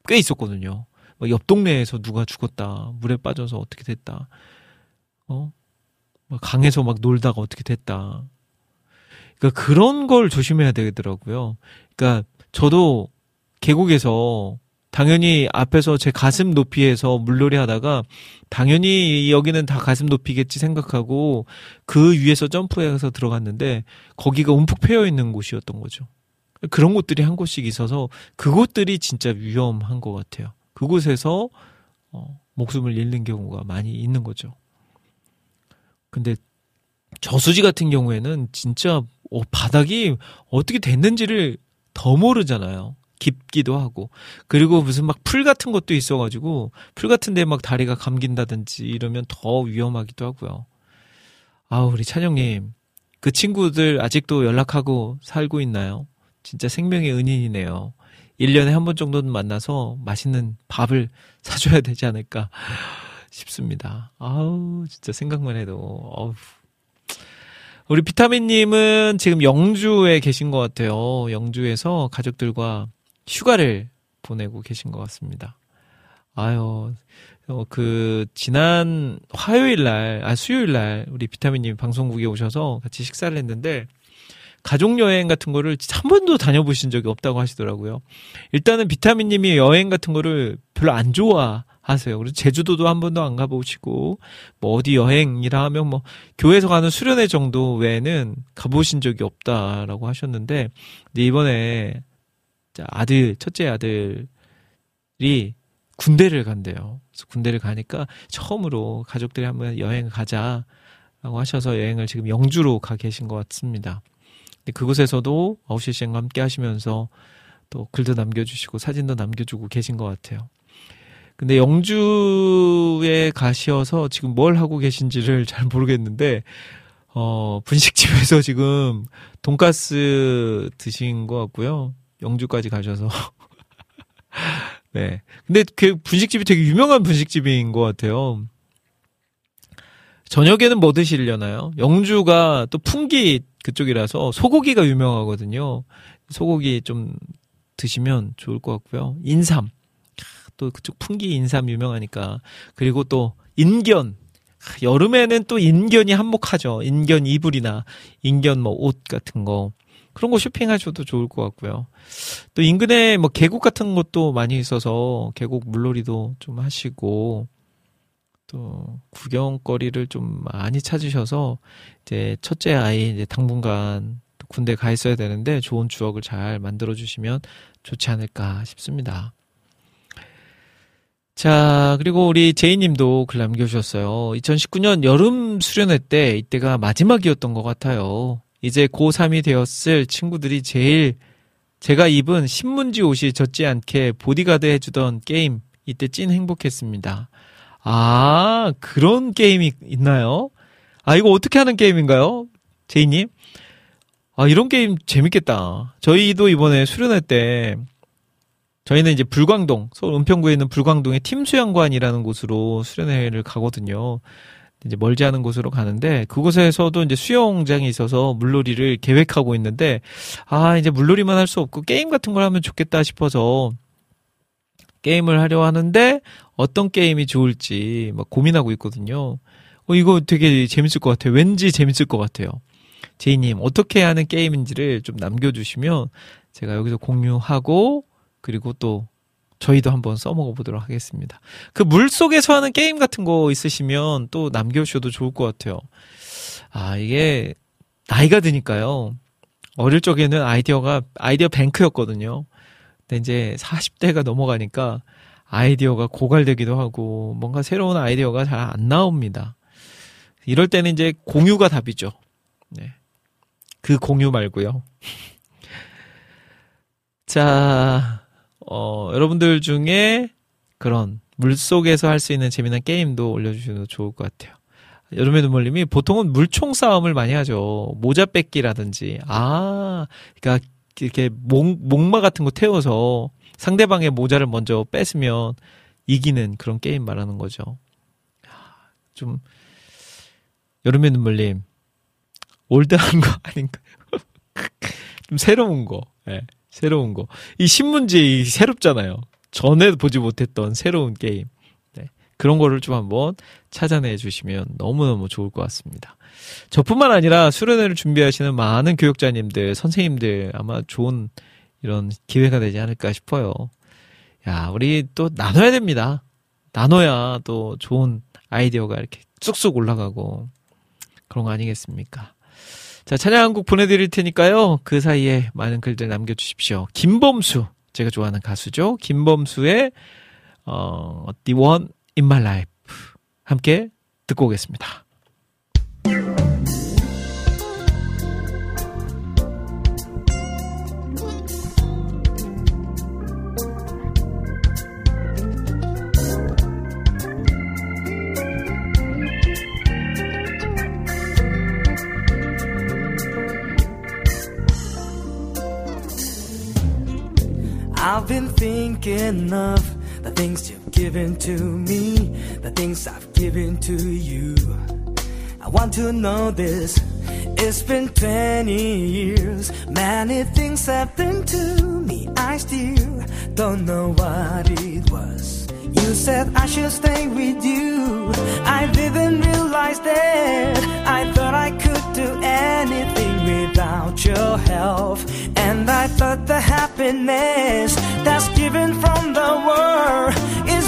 꽤 있었거든요. 옆 동네에서 누가 죽었다. 물에 빠져서 어떻게 됐다. 어? 강에서 막 놀다가 어떻게 됐다. 그러니까 그런 걸 조심해야 되더라고요. 그러니까 저도 계곡에서 당연히 앞에서 제 가슴 높이에서 물놀이 하다가 당연히 여기는 다 가슴 높이겠지 생각하고 그 위에서 점프해서 들어갔는데 거기가 움푹 패여 있는 곳이었던 거죠. 그런 곳들이 한 곳씩 있어서 그곳들이 진짜 위험한 것 같아요. 그곳에서 어, 목숨을 잃는 경우가 많이 있는 거죠. 근데 저수지 같은 경우에는 진짜 어, 바닥이 어떻게 됐는지를 더 모르잖아요. 깊기도 하고 그리고 무슨 막 풀 같은 것도 있어가지고 풀 같은데 막 다리가 감긴다든지 이러면 더 위험하기도 하고요. 아 우리 찬영님 그 친구들 아직도 연락하고 살고 있나요? 진짜 생명의 은인이네요. 1년에 한 번 정도는 만나서 맛있는 밥을 사줘야 되지 않을까 싶습니다. 아우, 진짜 생각만 해도, 어우. 우리 비타민님은 지금 영주에 계신 것 같아요. 영주에서 가족들과 휴가를 보내고 계신 것 같습니다. 아유, 어, 그, 지난 화요일 날, 아, 수요일 날, 우리 비타민님 방송국에 오셔서 같이 식사를 했는데, 가족 여행 같은 거를 한 번도 다녀보신 적이 없다고 하시더라고요. 일단은 비타민님이 여행 같은 거를 별로 안 좋아 하세요. 그래서 제주도도 한 번도 안 가보시고 뭐 어디 여행이라 하면 뭐 교회에서 가는 수련회 정도 외에는 가보신 적이 없다라고 하셨는데 이번에 아들 첫째 아들이 군대를 간대요. 그래서 군대를 가니까 처음으로 가족들이 한번 여행 가자라고 하셔서 여행을 지금 영주로 가 계신 것 같습니다. 그곳에서도 아웃시 씨과 함께 하시면서 또 글도 남겨주시고 사진도 남겨주고 계신 것 같아요. 근데 영주에 가셔서 지금 뭘 하고 계신지를 잘 모르겠는데, 어, 분식집에서 지금 돈가스 드신 것 같고요. 영주까지 가셔서. 네. 근데 그 분식집이 되게 유명한 분식집인 것 같아요. 저녁에는 뭐 드시려나요? 영주가 또 풍기 그쪽이라서 소고기가 유명하거든요. 소고기 좀 드시면 좋을 것 같고요. 인삼. 또 그쪽 풍기 인삼 유명하니까. 그리고 또 인견. 여름에는 또 인견이 한몫하죠. 인견 이불이나 인견 뭐 옷 같은 거. 그런 거 쇼핑하셔도 좋을 것 같고요. 또 인근에 뭐 계곡 같은 것도 많이 있어서 계곡 물놀이도 좀 하시고 또 구경거리를 좀 많이 찾으셔서 이제 첫째 아이 이제 당분간 군대 가 있어야 되는데 좋은 추억을 잘 만들어 주시면 좋지 않을까 싶습니다. 자, 그리고 우리 제이님도 글 남겨주셨어요. 2019년 여름 수련회 때 이때가 마지막이었던 것 같아요. 이제 고3이 되었을 친구들이 제일 제가 입은 신문지 옷이 젖지 않게 보디가드 해주던 게임 이때 찐 행복했습니다. 아, 그런 게임이 있나요? 아, 이거 어떻게 하는 게임인가요? 제이님? 아, 이런 게임 재밌겠다. 저희도 이번에 수련회 때, 저희는 이제 불광동, 서울 은평구에 있는 불광동의 팀수양관이라는 곳으로 수련회를 가거든요. 이제 멀지 않은 곳으로 가는데, 그곳에서도 이제 수영장이 있어서 물놀이를 계획하고 있는데, 아, 이제 물놀이만 할 수 없고 게임 같은 걸 하면 좋겠다 싶어서, 게임을 하려 하는데, 어떤 게임이 좋을지 막 고민하고 있거든요. 어, 이거 되게 재밌을 것 같아요. 왠지 재밌을 것 같아요. 제이님, 어떻게 하는 게임인지를 좀 남겨주시면 제가 여기서 공유하고 그리고 또 저희도 한번 써먹어 보도록 하겠습니다. 그 물 속에서 하는 게임 같은 거 있으시면 또 남겨주셔도 좋을 것 같아요. 아, 이게 나이가 드니까요. 어릴 적에는 아이디어가, 아이디어 뱅크였거든요. 근데 이제 40대가 넘어가니까 아이디어가 고갈되기도 하고 뭔가 새로운 아이디어가 잘 안 나옵니다. 이럴 때는 이제 공유가 답이죠. 네. 그 공유 말고요. 자, 어, 여러분들 중에 그런 물속에서 할 수 있는 재미난 게임도 올려주셔도 좋을 것 같아요. 여름의 눈물님이 보통은 물총 싸움을 많이 하죠. 모자 뺏기라든지. 아, 그러니까 이렇게 목, 목마 같은 거 태워서 상대방의 모자를 먼저 뺏으면 이기는 그런 게임 말하는 거죠. 좀, 여름의 눈물님, 올드한 거 아닌가요? 좀 새로운 거. 네, 새로운 거. 이 신문지 새롭잖아요. 전에 보지 못했던 새로운 게임. 네, 그런 거를 좀 한번 찾아내 주시면 너무너무 좋을 것 같습니다. 저뿐만 아니라 수련회를 준비하시는 많은 교육자님들, 선생님들 아마 좋은 이런 기회가 되지 않을까 싶어요. 야, 우리 또 나눠야 됩니다. 나눠야 또 좋은 아이디어가 이렇게 쑥쑥 올라가고 그런 거 아니겠습니까? 자, 찬양 한곡 보내드릴 테니까요. 그 사이에 많은 글들 남겨주십시오. 김범수. 제가 좋아하는 가수죠. 김범수의, 어, The One in My Life. 함께 듣고 오겠습니다. I've been thinking of the things you've given to me, the things I've given to you. I want to know this. It's been 20 years. Many things happened to me. I still don't know what it was. You said I should stay with you. I didn't realize that. I thought I could do anything without your help. And I thought the happiness that's given from the world is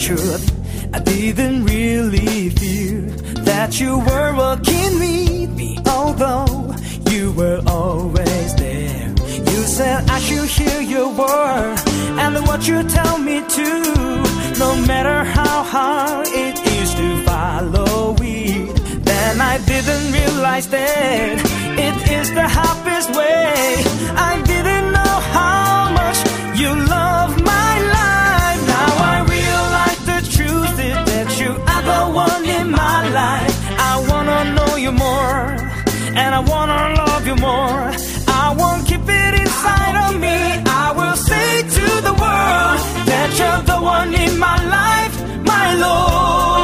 truth, I didn't really feel that you were walking with me, although you were always there. You said I should hear your word and what you tell me to, no matter how hard it is to follow it. Then I didn't realize that it is the happiest way. I didn't know how much you love I wanna love you more. I won't keep it inside of me. I will say to the world that you're the one in my life, my Lord.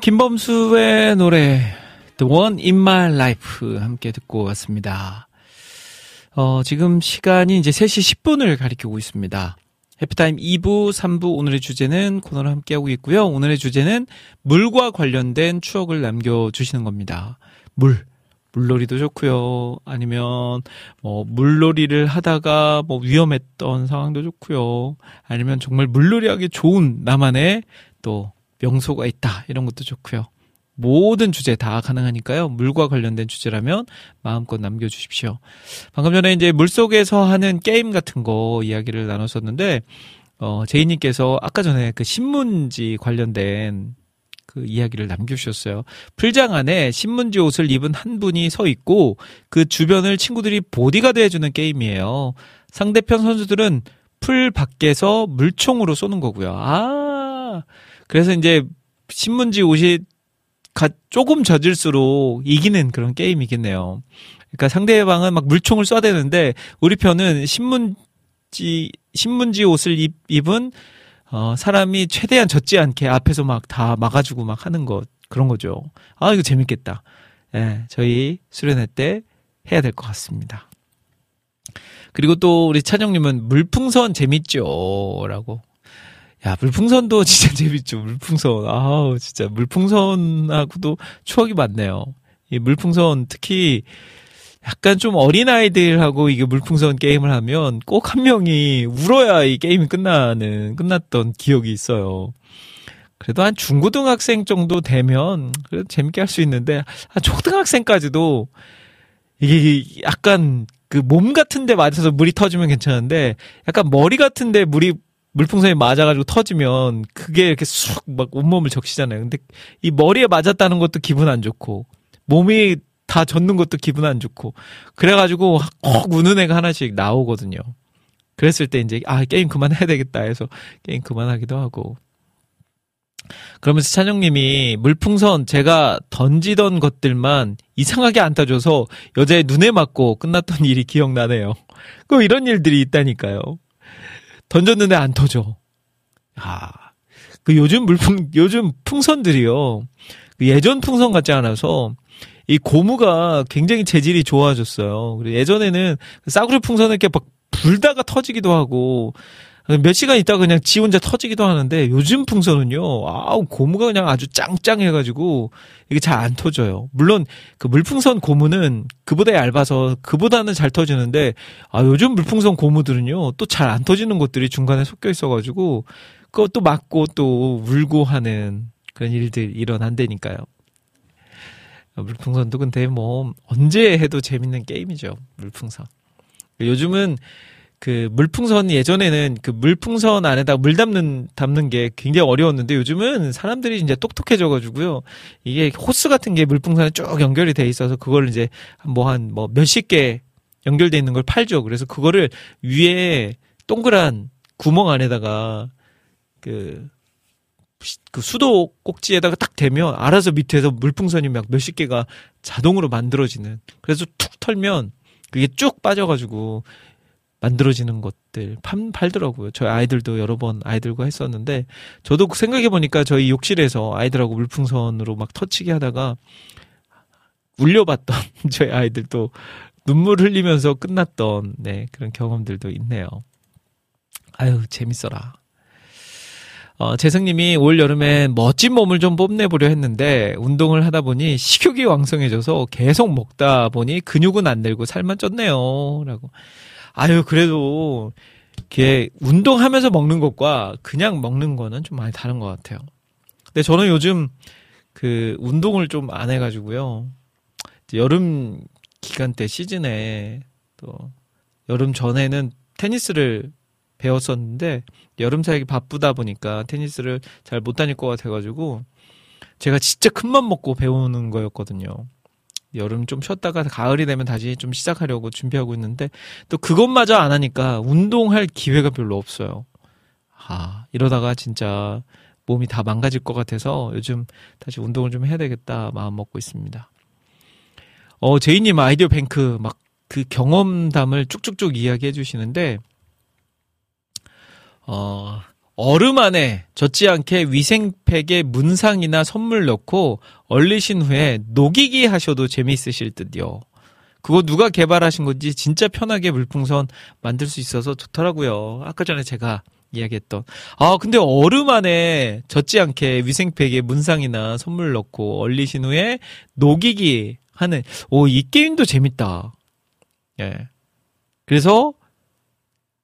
김범수의 노래 The One in My Life 함께 듣고 왔습니다. 어, 지금 시간이 이제 3시 10분을 가리키고 있습니다. 해피타임 2부, 3부 오늘의 주제는 코너를 함께하고 있고요. 오늘의 주제는 물과 관련된 추억을 남겨주시는 겁니다. 물. 물놀이도 좋고요. 아니면 뭐 물놀이를 하다가 뭐 위험했던 상황도 좋고요. 아니면 정말 물놀이하기 좋은 나만의 또 명소가 있다. 이런 것도 좋고요. 모든 주제 다 가능하니까요. 물과 관련된 주제라면 마음껏 남겨주십시오. 방금 전에 이제 물 속에서 하는 게임 같은 거 이야기를 나눴었는데, 어, 제이님께서 아까 전에 그 신문지 관련된 그 이야기를 남겨주셨어요. 풀장 안에 신문지 옷을 입은 한 분이 서 있고 그 주변을 친구들이 보디가드 해주는 게임이에요. 상대편 선수들은 풀 밖에서 물총으로 쏘는 거고요. 아, 그래서 이제 신문지 옷이 가, 조금 젖을수록 이기는 그런 게임이겠네요. 그러니까 상대방은 막 물총을 쏴대는데 우리 편은 신문지 신문지 옷을 입, 입은 어, 사람이 최대한 젖지 않게 앞에서 막 다 막아주고 막 하는 것 그런 거죠. 아 이거 재밌겠다. 예, 저희 수련회 때 해야 될 것 같습니다. 그리고 또 우리 찬영님은 물풍선 재밌죠라고 야, 물풍선도 진짜 재밌죠. 물풍선. 아우, 진짜 물풍선하고도 추억이 많네요. 이 물풍선 특히 약간 좀 어린아이들하고 이게 물풍선 게임을 하면 꼭 한 명이 울어야 이 게임이 끝나는, 끝났던 기억이 있어요. 그래도 한 중고등학생 정도 되면 그래도 재밌게 할 수 있는데 한 초등학생까지도 이게 약간 그 몸 같은 데 맞아서 물이 터지면 괜찮은데 약간 머리 같은 데 물이 물풍선이 맞아가지고 터지면 그게 이렇게 쑥 막 온몸을 적시잖아요. 근데 이 머리에 맞았다는 것도 기분 안 좋고 몸이 다 젖는 것도 기분 안 좋고 그래가지고 꼭 우는 애가 하나씩 나오거든요. 그랬을 때 이제 아 게임 그만해야 되겠다 해서 게임 그만하기도 하고 그러면서 찬영님이 물풍선 제가 던지던 것들만 이상하게 안 타줘서 여자의 눈에 맞고 끝났던 일이 기억나네요. 그 이런 일들이 있다니까요. 던졌는데 안 터져. 아, 그 요즘 물풍, 요즘 풍선들이요. 그 예전 풍선 같지 않아서 이 고무가 굉장히 재질이 좋아졌어요. 예전에는 그 싸구려 풍선을 이렇게 막 불다가 터지기도 하고 몇 시간 있다가 그냥 지 혼자 터지기도 하는데 요즘 풍선은요, 아우, 고무가 그냥 아주 짱짱해가지고 이게 잘 안 터져요. 물론 그 물풍선 고무는 그보다 얇아서 그보다는 잘 터지는데, 아, 요즘 물풍선 고무들은요, 또 잘 안 터지는 것들이 중간에 섞여 있어가지고, 그것도 맞고 또 울고 하는 그런 일들 일어난다니까요. 물풍선도 근데 뭐, 언제 해도 재밌는 게임이죠. 물풍선. 요즘은 그 물풍선 예전에는 그 물풍선 안에다 물 담는 담는 게 굉장히 어려웠는데 요즘은 사람들이 이제 똑똑해져 가지고요. 이게 호스 같은 게 물풍선에 쭉 연결이 돼 있어서 그걸 이제 뭐 한 뭐 몇십 개 연결돼 있는 걸 팔죠. 그래서 그거를 위에 동그란 구멍 안에다가 그, 그 수도 꼭지에다가 딱 대면 알아서 밑에서 물풍선이 막 몇십 개가 자동으로 만들어지는. 그래서 툭 털면 그게 쭉 빠져가지고 만들어지는 것들 판, 팔더라고요. 저희 아이들도 여러 번 아이들과 했었는데 저도 생각해 보니까 저희 욕실에서 아이들하고 물풍선으로 막 터치기 하다가 울려봤던 저희 아이들도 눈물 흘리면서 끝났던 네 그런 경험들도 있네요. 아유 재밌어라. 어, 재승님이 올 여름에 멋진 몸을 좀 뽐내보려 했는데 운동을 하다 보니 식욕이 왕성해져서 계속 먹다 보니 근육은 안 늘고 살만 쪘네요. 라고. 아유, 그래도, 이게 운동하면서 먹는 것과 그냥 먹는 거는 좀 많이 다른 것 같아요. 근데 저는 요즘 그 운동을 좀 안 해가지고요. 여름 기간 때 시즌에 또 여름 전에는 테니스를 배웠었는데 여름 사이에 바쁘다 보니까 테니스를 잘 못 다닐 것 같아가지고 제가 진짜 큰맘 먹고 배우는 거였거든요. 여름 좀 쉬었다가 가을이 되면 다시 좀 시작하려고 준비하고 있는데 또 그것마저 안 하니까 운동할 기회가 별로 없어요. 아, 이러다가 진짜 몸이 다 망가질 것 같아서 요즘 다시 운동을 좀 해야 되겠다 마음 먹고 있습니다. 어, 제이님 아이디어 뱅크 막 그 경험담을 쭉쭉쭉 이야기해 주시는데, 어, 얼음 안에 젖지 않게 위생팩에 문상이나 선물 넣고 얼리신 후에 녹이기 하셔도 재미있으실 듯요. 그거 누가 개발하신 건지 진짜 편하게 물풍선 만들 수 있어서 좋더라고요. 아까 전에 제가 이야기했던. 아, 근데 얼음 안에 젖지 않게 위생팩에 문상이나 선물 넣고 얼리신 후에 녹이기 하는, 오, 이 게임도 재밌다. 예. 그래서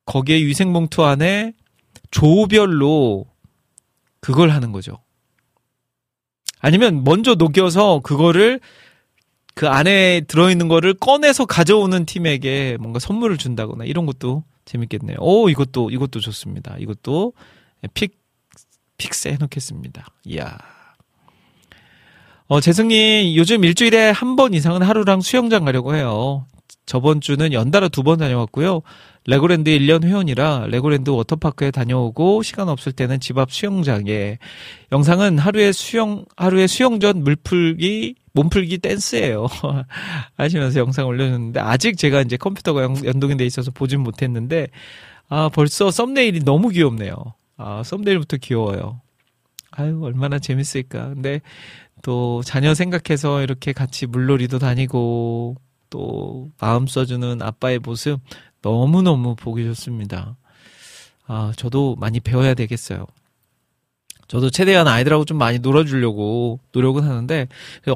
거기에 위생봉투 안에 조별로 그걸 하는 거죠. 아니면 먼저 녹여서 그거를 그 안에 들어있는 거를 꺼내서 가져오는 팀에게 뭔가 선물을 준다거나 이런 것도 재밌겠네요. 오, 이것도, 이것도 좋습니다. 이것도 픽, fix 해놓겠습니다. 이야. 어, 재승님, 요즘 일주일에 한 번 이상은 하루랑 수영장 가려고 해요. 저번 주는 연달아 두 번 다녀왔고요. 레고랜드 1년 회원이라 레고랜드 워터파크에 다녀오고 시간 없을 때는 집 앞 수영장에 영상은 하루에 수영 하루에 수영 전 물풀기 몸풀기 댄스예요. 하시면서 영상 올려줬는데 아직 제가 이제 컴퓨터가 연동이 돼 있어서 보진 못했는데 아 벌써 thumbnail이 너무 귀엽네요. 아 thumbnail부터 귀여워요. 아유 얼마나 재밌을까. 근데 또 자녀 생각해서 이렇게 같이 물놀이도 다니고 또 마음 써주는 아빠의 모습 너무너무 보기 좋습니다. 아, 저도 많이 배워야 되겠어요. 저도 최대한 아이들하고 좀 많이 놀아주려고 노력은 하는데,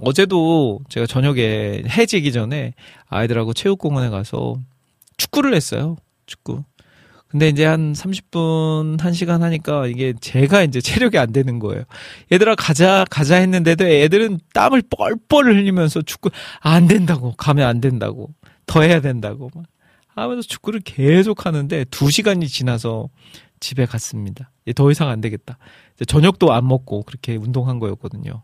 어제도 제가 저녁에 해지기 전에 아이들하고 체육공원에 가서 축구를 했어요. 축구. 근데 이제 한 30분, 1시간 하니까 이게 제가 이제 체력이 안 되는 거예요. 얘들아, 가자, 가자 했는데도 애들은 땀을 뻘뻘 흘리면서 축구, 안 된다고, 가면 안 된다고, 더 해야 된다고. 하면서 축구를 계속 하는데 2시간이 지나서 집에 갔습니다. 더 이상 안 되겠다. 저녁도 안 먹고 그렇게 운동한 거였거든요.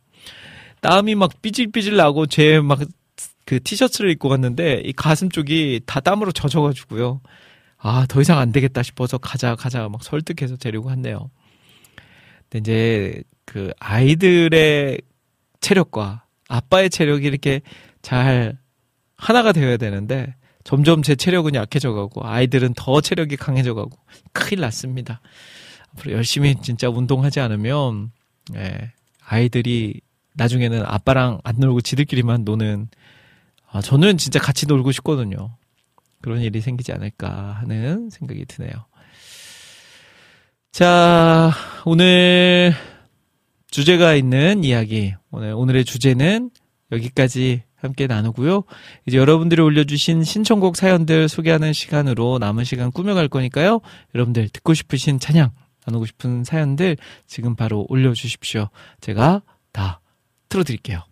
땀이 막 삐질삐질 나고 제 막 그 티셔츠를 입고 갔는데 이 가슴 쪽이 다 땀으로 젖어가지고요. 아, 더 이상 안 되겠다 싶어서 가자, 가자 막 설득해서 데리고 갔네요. 근데 이제 그 아이들의 체력과 아빠의 체력이 이렇게 잘 하나가 되어야 되는데 점점 제 체력은 약해져 가고 아이들은 더 체력이 강해져 가고 큰일 났습니다. 앞으로 열심히 진짜 운동하지 않으면 예, 아이들이 나중에는 아빠랑 안 놀고 지들끼리만 노는 아, 저는 진짜 같이 놀고 싶거든요. 그런 일이 생기지 않을까 하는 생각이 드네요. 자, 오늘 주제가 있는 이야기. 오늘, 오늘의 주제는 여기까지 함께 나누고요. 이제 여러분들이 올려주신 신청곡 사연들 소개하는 시간으로 남은 시간 꾸며갈 거니까요. 여러분들 듣고 싶으신 찬양, 나누고 싶은 사연들 지금 바로 올려주십시오. 제가 다 틀어드릴게요.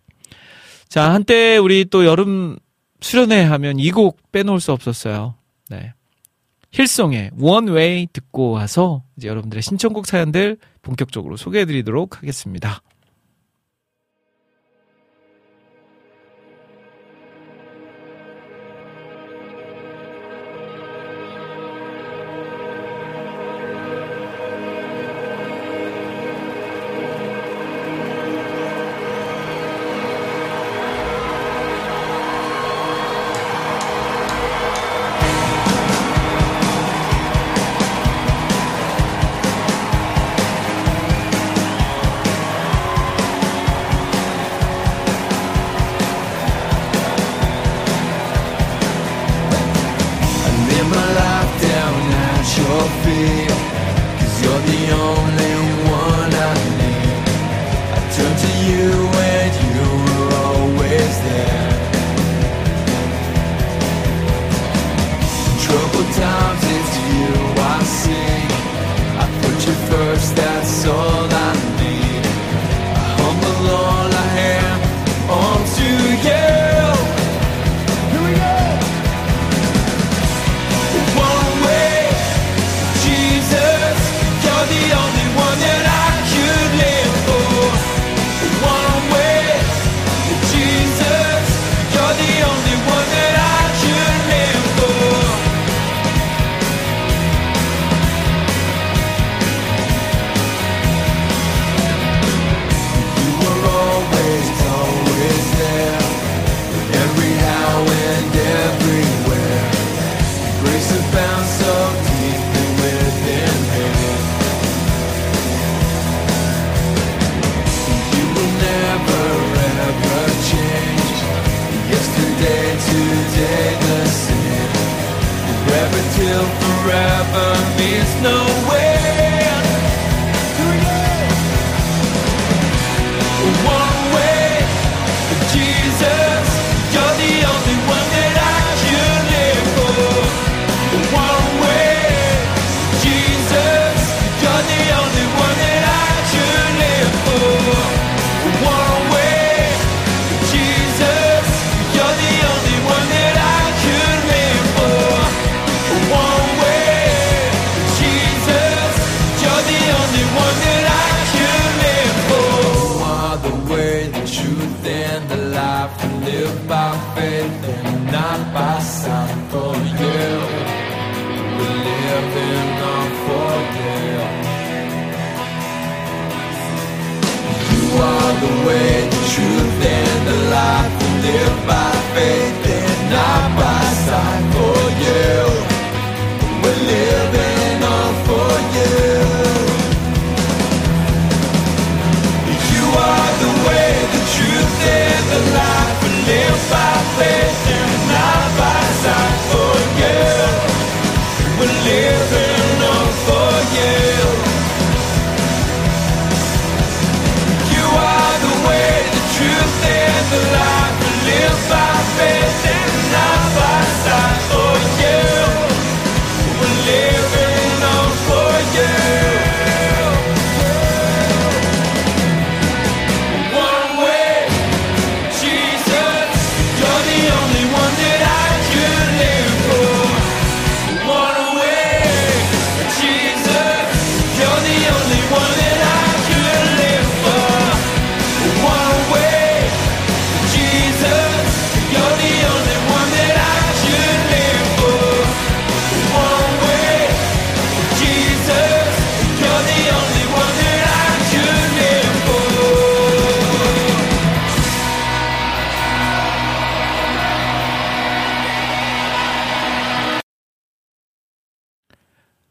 자, 한때 우리 또 여름 수련회 하면 이 곡 빼놓을 수 없었어요. 네. 힐송의 Way 듣고 와서 이제 여러분들의 신청곡 사연들 본격적으로 소개해드리도록 하겠습니다.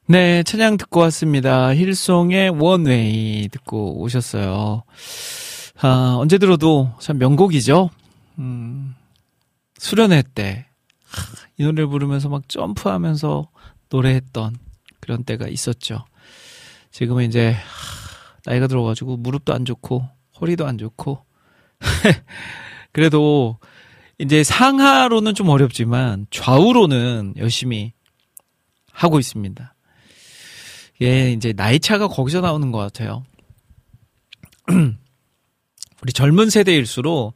네, 찬양 듣고 왔습니다. 힐송의 원웨이 듣고 오셨어요. 아, 언제 들어도 참 명곡이죠. 음, 수련회 때, 하, 이 노래를 부르면서 막 점프하면서 노래했던 그런 때가 있었죠. 지금은 이제, 하, 나이가 들어가지고 무릎도 안 좋고, 허리도 안 좋고, 그래도 이제 상하로는 좀 어렵지만 좌우로는 열심히 하고 있습니다. 예, 이제 나이 차가 거기서 나오는 것 같아요. 우리 젊은 세대일수록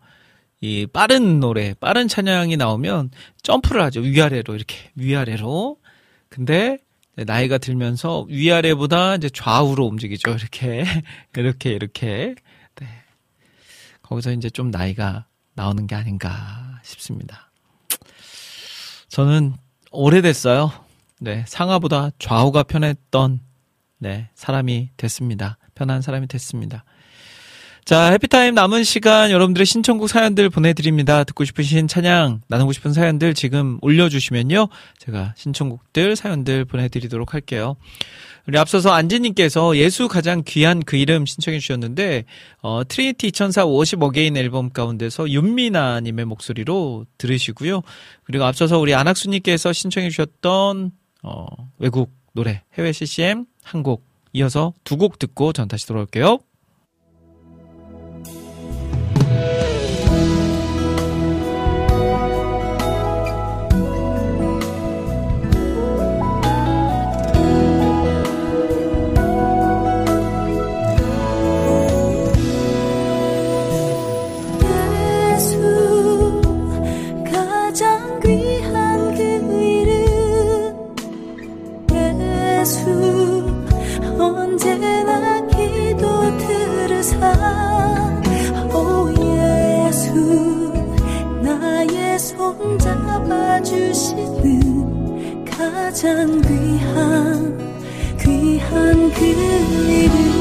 이 빠른 노래, 빠른 찬양이 나오면 점프를 하죠. 위아래로 이렇게 위아래로. 근데 나이가 들면서 위아래보다 이제 좌우로 움직이죠. 이렇게 이렇게 이렇게. 네. 거기서 이제 좀 나이가 나오는 게 아닌가 싶습니다. 저는 오래됐어요. 네, 상하보다 좌우가 편했던 네, 사람이 됐습니다. 편한 사람이 됐습니다. 자, 해피타임 남은 시간 여러분들의 신청곡 사연들 보내드립니다. 듣고 싶으신 찬양, 나누고 싶은 사연들 지금 올려주시면요. 제가 신청곡들, 사연들 보내드리도록 할게요. 우리 앞서서 안지님께서 예수 가장 귀한 그 이름 신청해 주셨는데, 어, 트리니티 2004 50 again 앨범 가운데서 윤미나님의 목소리로 들으시고요. 그리고 앞서서 우리 안학수님께서 신청해 주셨던, 어, 외국 노래, 해외 CCM 한 곡, 이어서 두 곡 듣고 전 다시 돌아올게요. 잡아주시는 가장 귀한 귀한 그 이름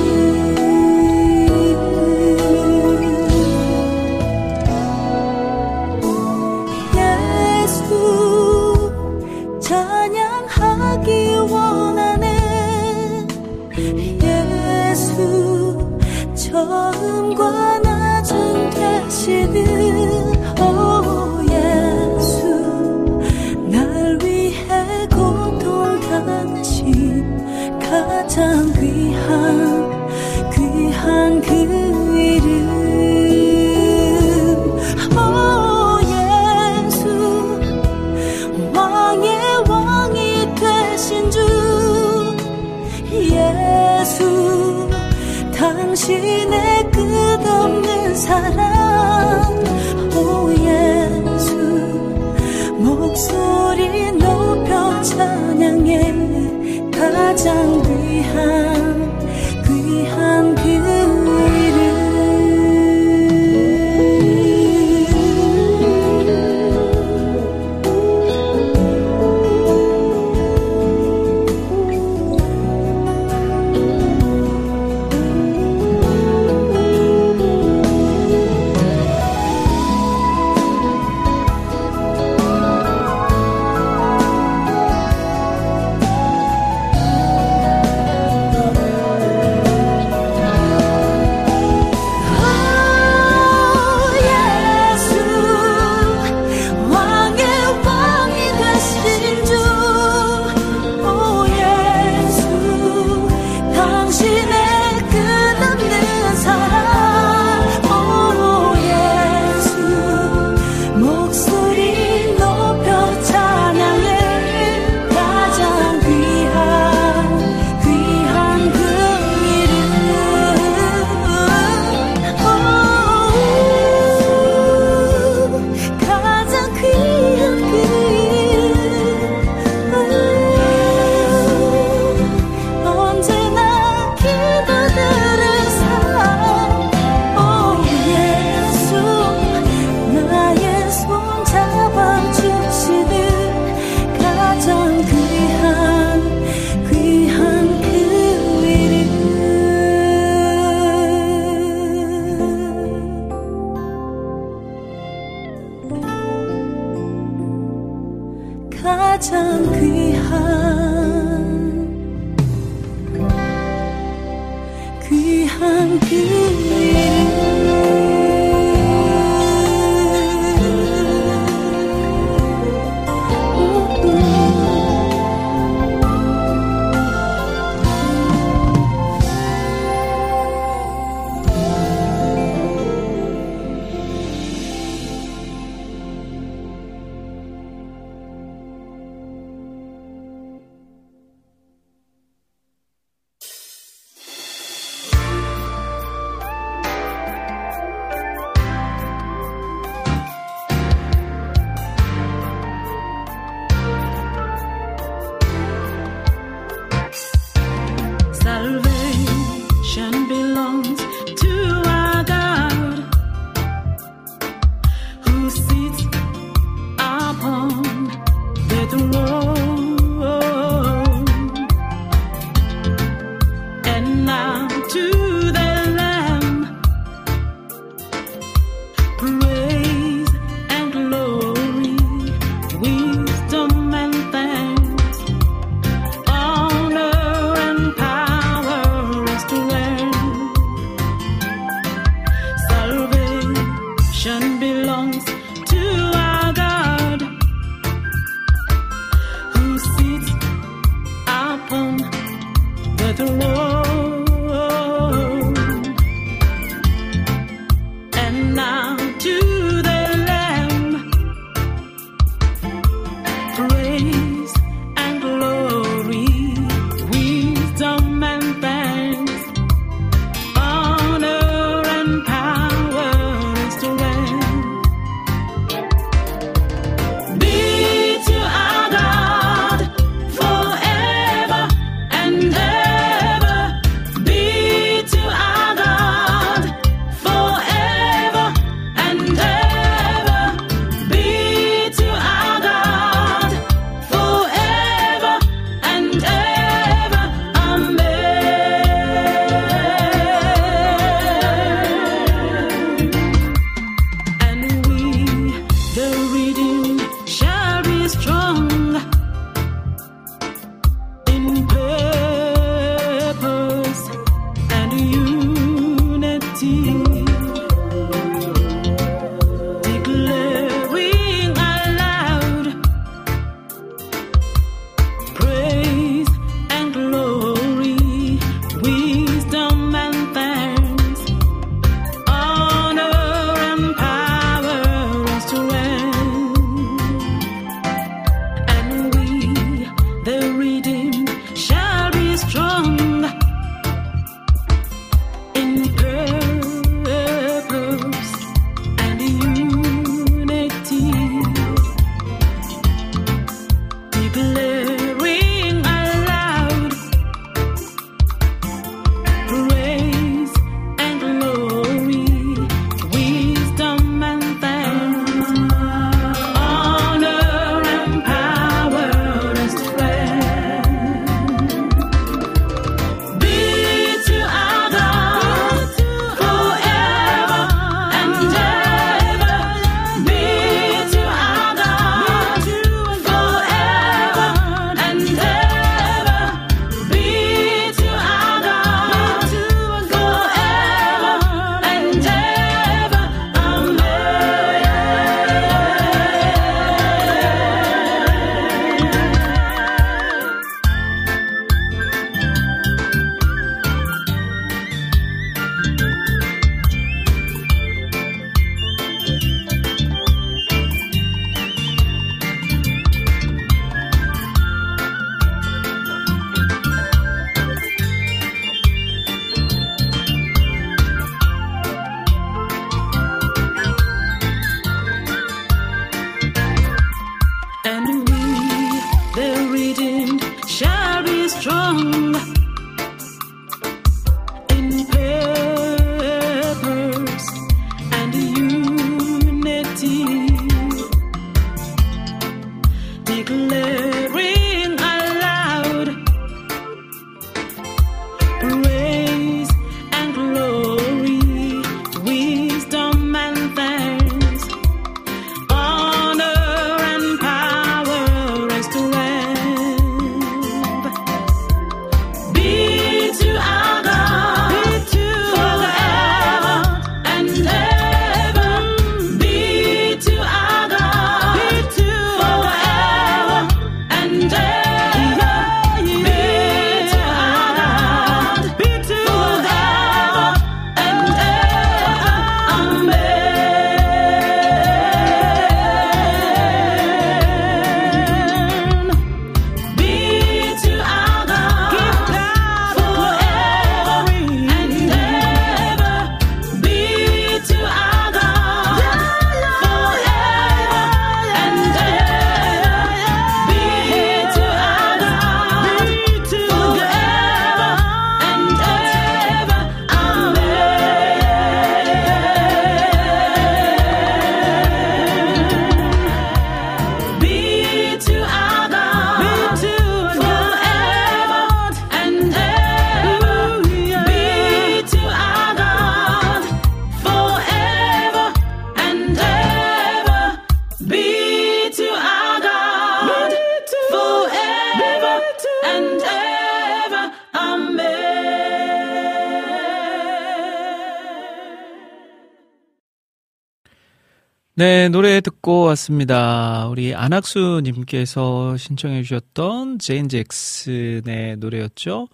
네, 노래 듣고 왔습니다. 우리 안학수님께서 신청해 주셨던 제인 잭슨의 노래였죠.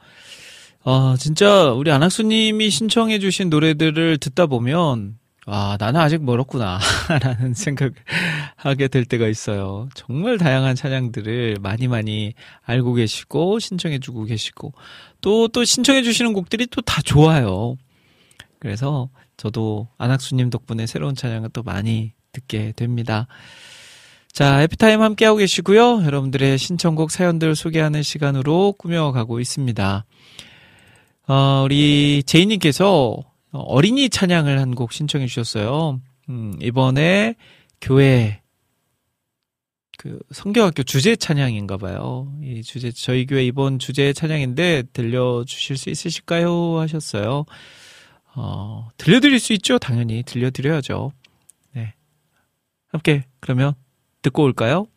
어, 진짜 우리 안학수님이 신청해 주신 노래들을 듣다 보면 아, 나는 아직 멀었구나. 라는 생각을 하게 될 때가 있어요. 정말 다양한 찬양들을 많이 많이 알고 계시고, 신청해 주고 계시고, 또, 또 신청해 주시는 곡들이 또 다 좋아요. 그래서 저도 안학수님 덕분에 새로운 찬양을 또 많이 듣게 됩니다. 자, 에피타임 함께하고 계시고요. 여러분들의 신청곡 사연들 소개하는 시간으로 꾸며가고 있습니다. 어, 우리 제이님께서 어린이 찬양을 한 곡 신청해 주셨어요. 음, 이번에 교회 그 성경학교 주제 찬양인가 봐요. 이 주제 저희 교회 이번 주제 찬양인데 들려 주실 수 있으실까요? 하셨어요. 어, 들려 드릴 수 있죠. 당연히 들려 드려야죠. 네. 함께 그러면 듣고 올까요?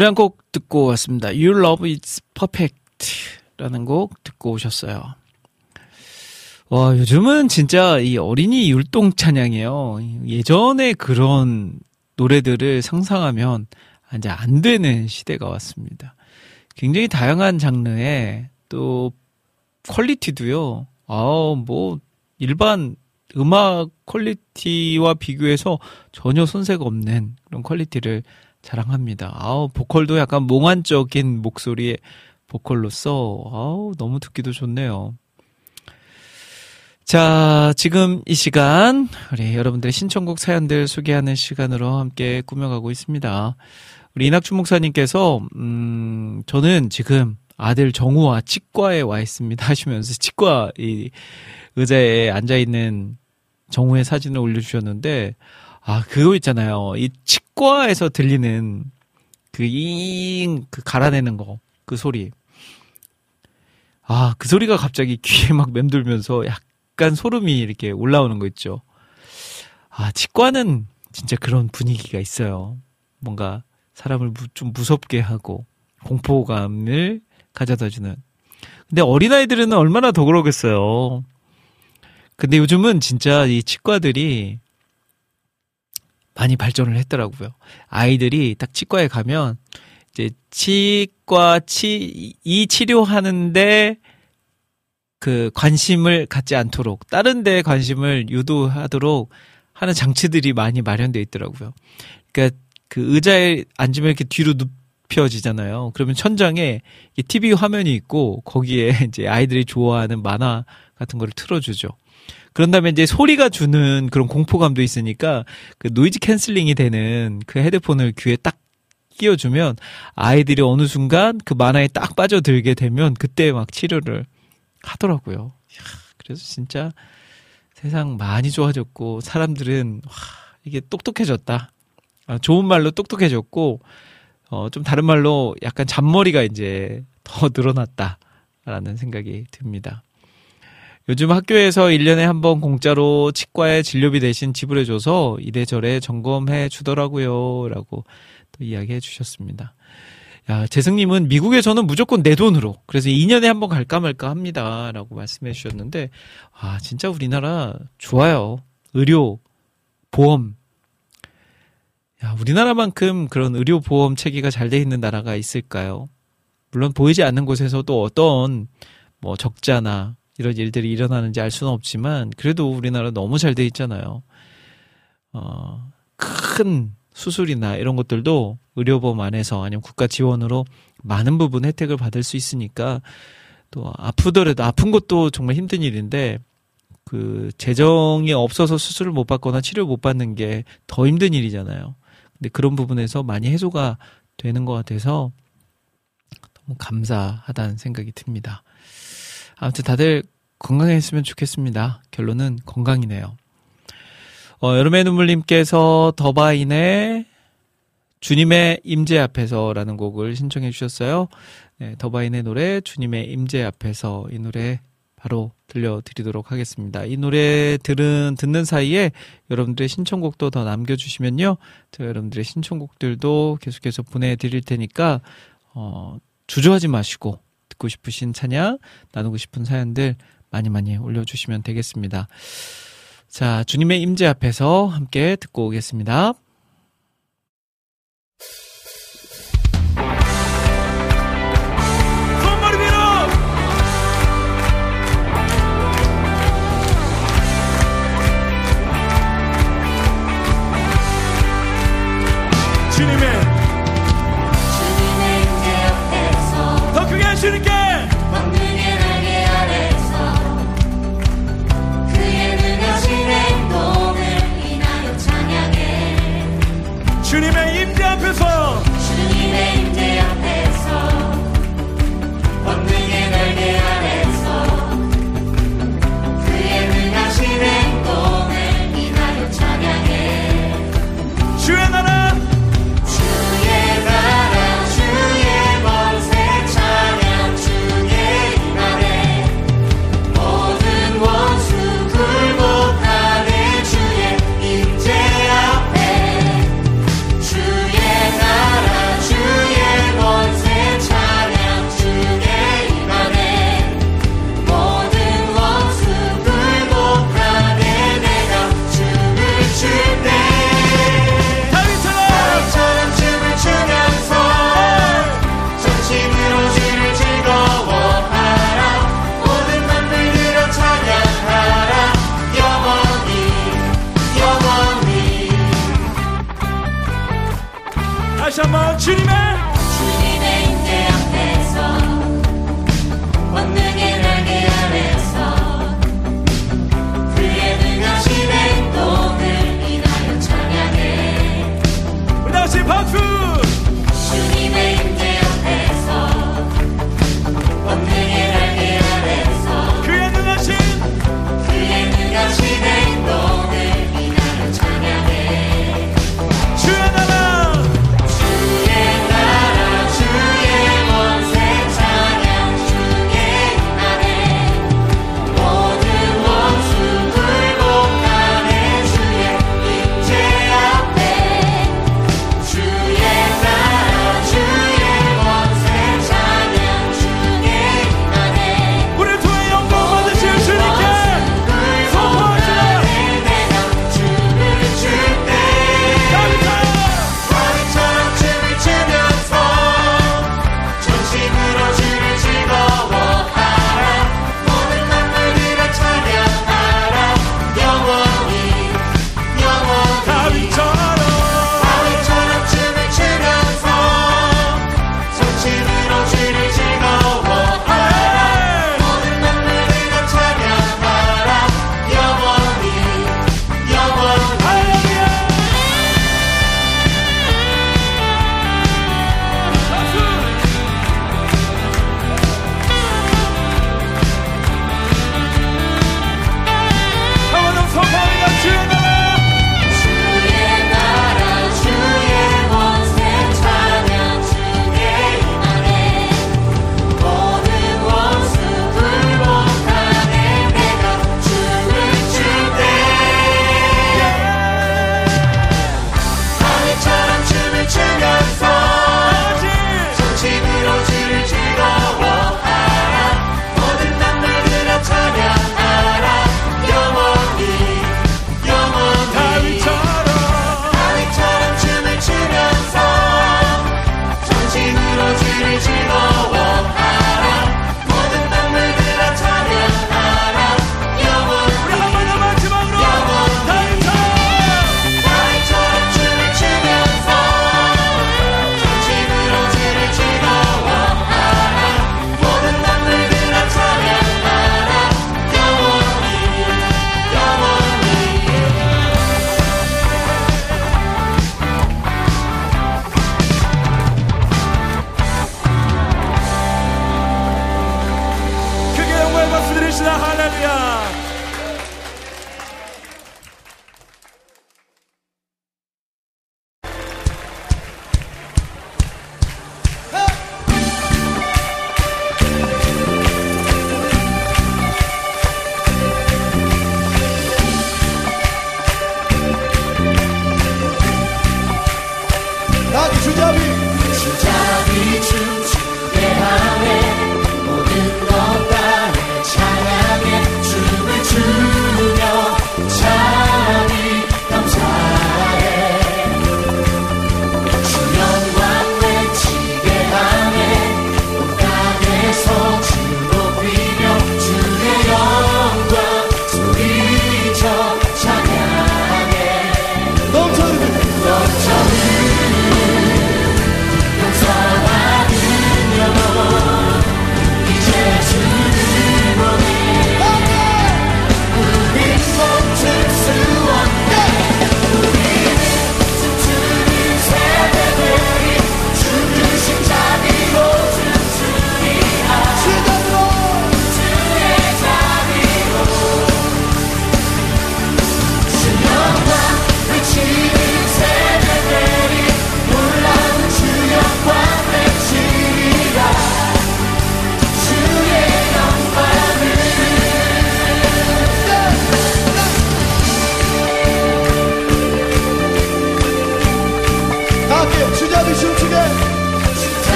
노래 한 곡 듣고 왔습니다. You Love Is Perfect 라는 곡 듣고 오셨어요. 와, 요즘은 진짜 이 어린이 율동 찬양이에요. 예전에 그런 노래들을 상상하면 이제 안 되는 시대가 왔습니다. 굉장히 다양한 장르에 또 퀄리티도요. 아, 뭐 일반 음악 퀄리티와 비교해서 전혀 손색 없는 그런 퀄리티를 자랑합니다. 아우, 보컬도 약간 몽환적인 목소리의 보컬로서, 아우, 너무 듣기도 좋네요. 자, 지금 이 시간, 우리 여러분들의 신청곡 사연들 소개하는 시간으로 함께 꾸며가고 있습니다. 우리 이낙준 목사님께서, 음, 저는 지금 아들 정우와 치과에 와 있습니다 하시면서 치과 이 의자에 앉아있는 정우의 사진을 올려주셨는데, 아, 그거 있잖아요. 이 치과 에서 들리는 그 잉, 그 갈아내는 거, 그 소리. 아, 그 소리가 갑자기 귀에 막 맴돌면서 약간 소름이 이렇게 올라오는 거 있죠. 아, 치과는 진짜 그런 분위기가 있어요. 뭔가 사람을 좀 무섭게 하고 공포감을 가져다 주는. 근데 어린아이들은 얼마나 더 그러겠어요. 근데 요즘은 진짜 이 치과들이 많이 발전을 했더라고요. 아이들이 딱 치과에 가면 이제 치과 치, 이 치료하는데 그 관심을 갖지 않도록 다른 데 관심을 유도하도록 하는 장치들이 많이 마련되어 있더라고요. 그러니까 그 의자에 앉으면 이렇게 뒤로 눕혀지잖아요. 그러면 천장에 TV 화면이 있고 거기에 이제 아이들이 좋아하는 만화 같은 거를 틀어주죠. 그런 다음에 이제 소리가 주는 그런 공포감도 있으니까 그 noise canceling이 되는 그 헤드폰을 귀에 딱 끼워주면 아이들이 어느 순간 그 만화에 딱 빠져들게 되면 그때 막 치료를 하더라고요. 그래서 진짜 세상 많이 좋아졌고 사람들은 와, 이게 똑똑해졌다. 아, 좋은 말로 똑똑해졌고 어, 좀 다른 말로 약간 잔머리가 이제 더 늘어났다라는 생각이 듭니다. 요즘 학교에서 1년에 한 번 공짜로 치과에 진료비 대신 지불해줘서 이래저래 점검해 주더라고요. 라고 또 이야기해 주셨습니다. 야, 재승님은 미국에서는 무조건 내 돈으로. 그래서 2년에 한 번 갈까 말까 합니다. 라고 말씀해 주셨는데, 아, 진짜 우리나라 좋아요. 의료, 보험. 야, 우리나라만큼 그런 의료 보험 체계가 잘 돼 있는 나라가 있을까요? 물론 보이지 않는 곳에서도 어떤 뭐 적자나 이런 일들이 일어나는지 알 수는 없지만 그래도 우리나라 너무 잘 돼 있잖아요. 어, 큰 수술이나 이런 것들도 의료보험 안에서 아니면 국가 지원으로 많은 부분 혜택을 받을 수 있으니까 또 아프더라도 아픈 것도 정말 힘든 일인데 그 재정이 없어서 수술을 못 받거나 치료 못 받는 게 더 힘든 일이잖아요. 근데 그런 부분에서 많이 해소가 되는 것 같아서 너무 감사하다는 생각이 듭니다. 아무튼 다들 건강했으면 좋겠습니다. 결론은 건강이네요. 어, 여름의 눈물님께서 더바인의 주님의 임재 앞에서라는 곡을 신청해 주셨어요. 네, 더바인의 노래 주님의 임재 앞에서 이 노래 바로 들려드리도록 하겠습니다. 이 노래 들은 듣는 사이에 여러분들의 신청곡도 더 남겨주시면요, 저 여러분들의 신청곡들도 계속해서 보내드릴 테니까 어, 주저하지 마시고 듣고 싶으신 찬양, 나누고 싶은 사연들 많이 많이 올려주시면 되겠습니다. 자, 주님의 임재 앞에서 함께 듣고 오겠습니다. 주님의 주님의 난 주잡이 주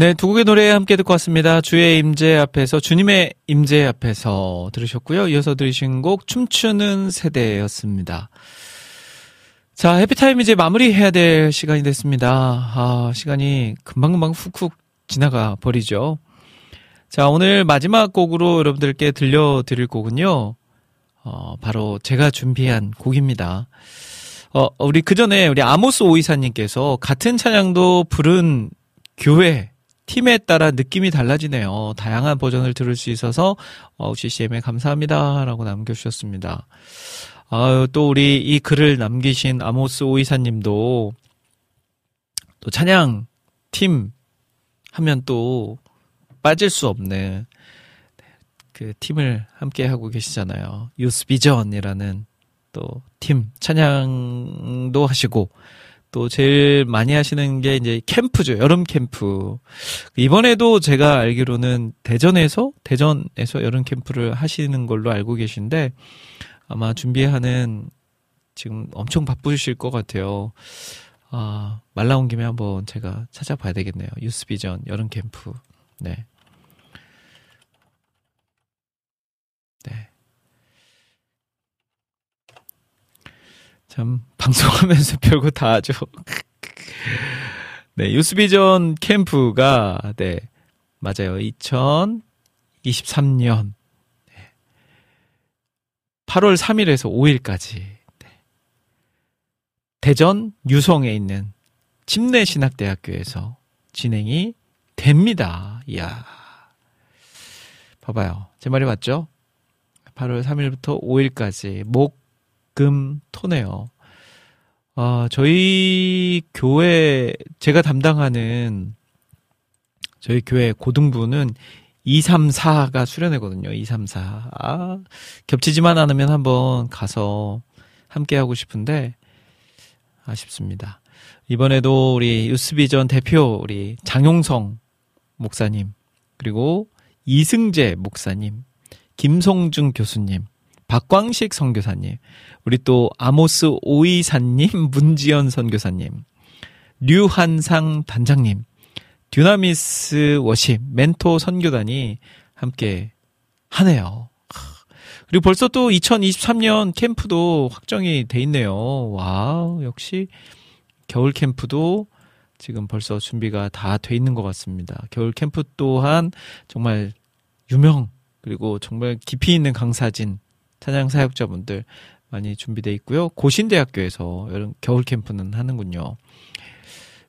네, 두 곡의 노래 함께 듣고 왔습니다. 주의 임재 앞에서, 주님의 임재 앞에서 들으셨고요. 이어서 들으신 곡, 춤추는 세대였습니다. 자, 해피타임 이제 마무리해야 될 시간이 됐습니다. 아, 시간이 금방금방 훅훅 지나가 버리죠. 자, 오늘 마지막 곡으로 여러분들께 들려드릴 곡은요. 어, 바로 제가 준비한 곡입니다. 어, 우리 그 전에 우리 아모스 오이사님께서 같은 찬양도 부른 교회, 팀에 따라 느낌이 달라지네요. 다양한 버전을 들을 수 있어서, 어, CCM에 감사합니다. 라고 남겨주셨습니다. 아유, 또 우리 이 글을 남기신 아모스 오이사님도 또 찬양 팀 하면 또 빠질 수 없는 그 팀을 함께 하고 계시잖아요. 유스 비전이라는 또 팀 찬양도 하시고 또 제일 많이 하시는 게 이제 캠프죠. 여름 캠프. 이번에도 제가 알기로는 대전에서 대전에서 여름 캠프를 하시는 걸로 알고 계신데 아마 준비하는 지금 엄청 바쁘실 것 같아요. 아, 말 나온 김에 한번 제가 찾아봐야 되겠네요. 유스비전 여름 캠프. 네. 네. 참 방송하면서 별거 다 하죠. 네, 유스비전 캠프가 네 맞아요. 2023년 8월 3일에서 5일까지 네. 대전 유성에 있는 침례신학대학교에서 진행이 됩니다. 이야. 봐봐요. 제 말이 맞죠? 8월 3일부터 5일까지 목, 금, 토네요. 아, 저희 교회, 제가 담당하는 저희 교회 고등부는 2, 3, 4가 수련회거든요. 2, 3, 4. 아, 겹치지만 않으면 한번 가서 함께 하고 싶은데 아쉽습니다. 이번에도 우리 유스비전 대표 우리 장용성 목사님 그리고 이승재 목사님, 김성중 교수님, 박광식 선교사님, 우리 또 아모스 오이사님, 문지연 선교사님, 류한상 단장님, 듀나미스 worship 멘토 선교단이 함께 하네요. 그리고 벌써 또 2023년 캠프도 확정이 돼 있네요. wow, 역시 겨울 캠프도 지금 벌써 준비가 다 돼 있는 것 같습니다. 겨울 캠프 또한 정말 유명 그리고 정말 깊이 있는 강사진 찬양 사역자분들 많이 준비돼 있고요. 고신대학교에서 여름 겨울 캠프는 하는군요.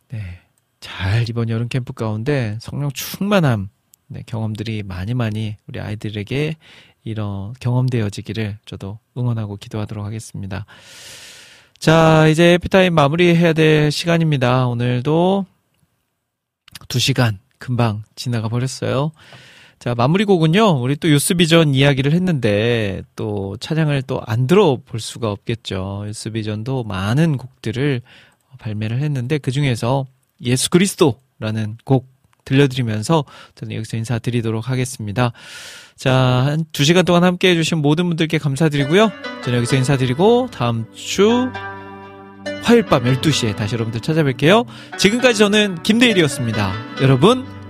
네. 잘 이번 여름 캠프 가운데 성령 충만함 네, 경험들이 많이 많이 우리 아이들에게 이런 경험되어지기를 저도 응원하고 기도하도록 하겠습니다. 자, 이제 에피타임 마무리해야 될 시간입니다. 오늘도 두 시간 금방 지나가 버렸어요. 자, 마무리 곡은요, 우리 또 유스비전 이야기를 했는데, 또 차량을 또 안 들어볼 수가 없겠죠. 유스비전도 많은 곡들을 발매를 했는데, 그 중에서 예수 그리스도라는 곡 들려드리면서 저는 여기서 인사드리도록 하겠습니다. 자, 한 두 시간 동안 함께 해주신 모든 분들께 감사드리고요. 저는 여기서 인사드리고, 다음 주 화요일 밤 12시에 다시 여러분들 찾아뵐게요. 지금까지 저는 김대일이었습니다. 여러분,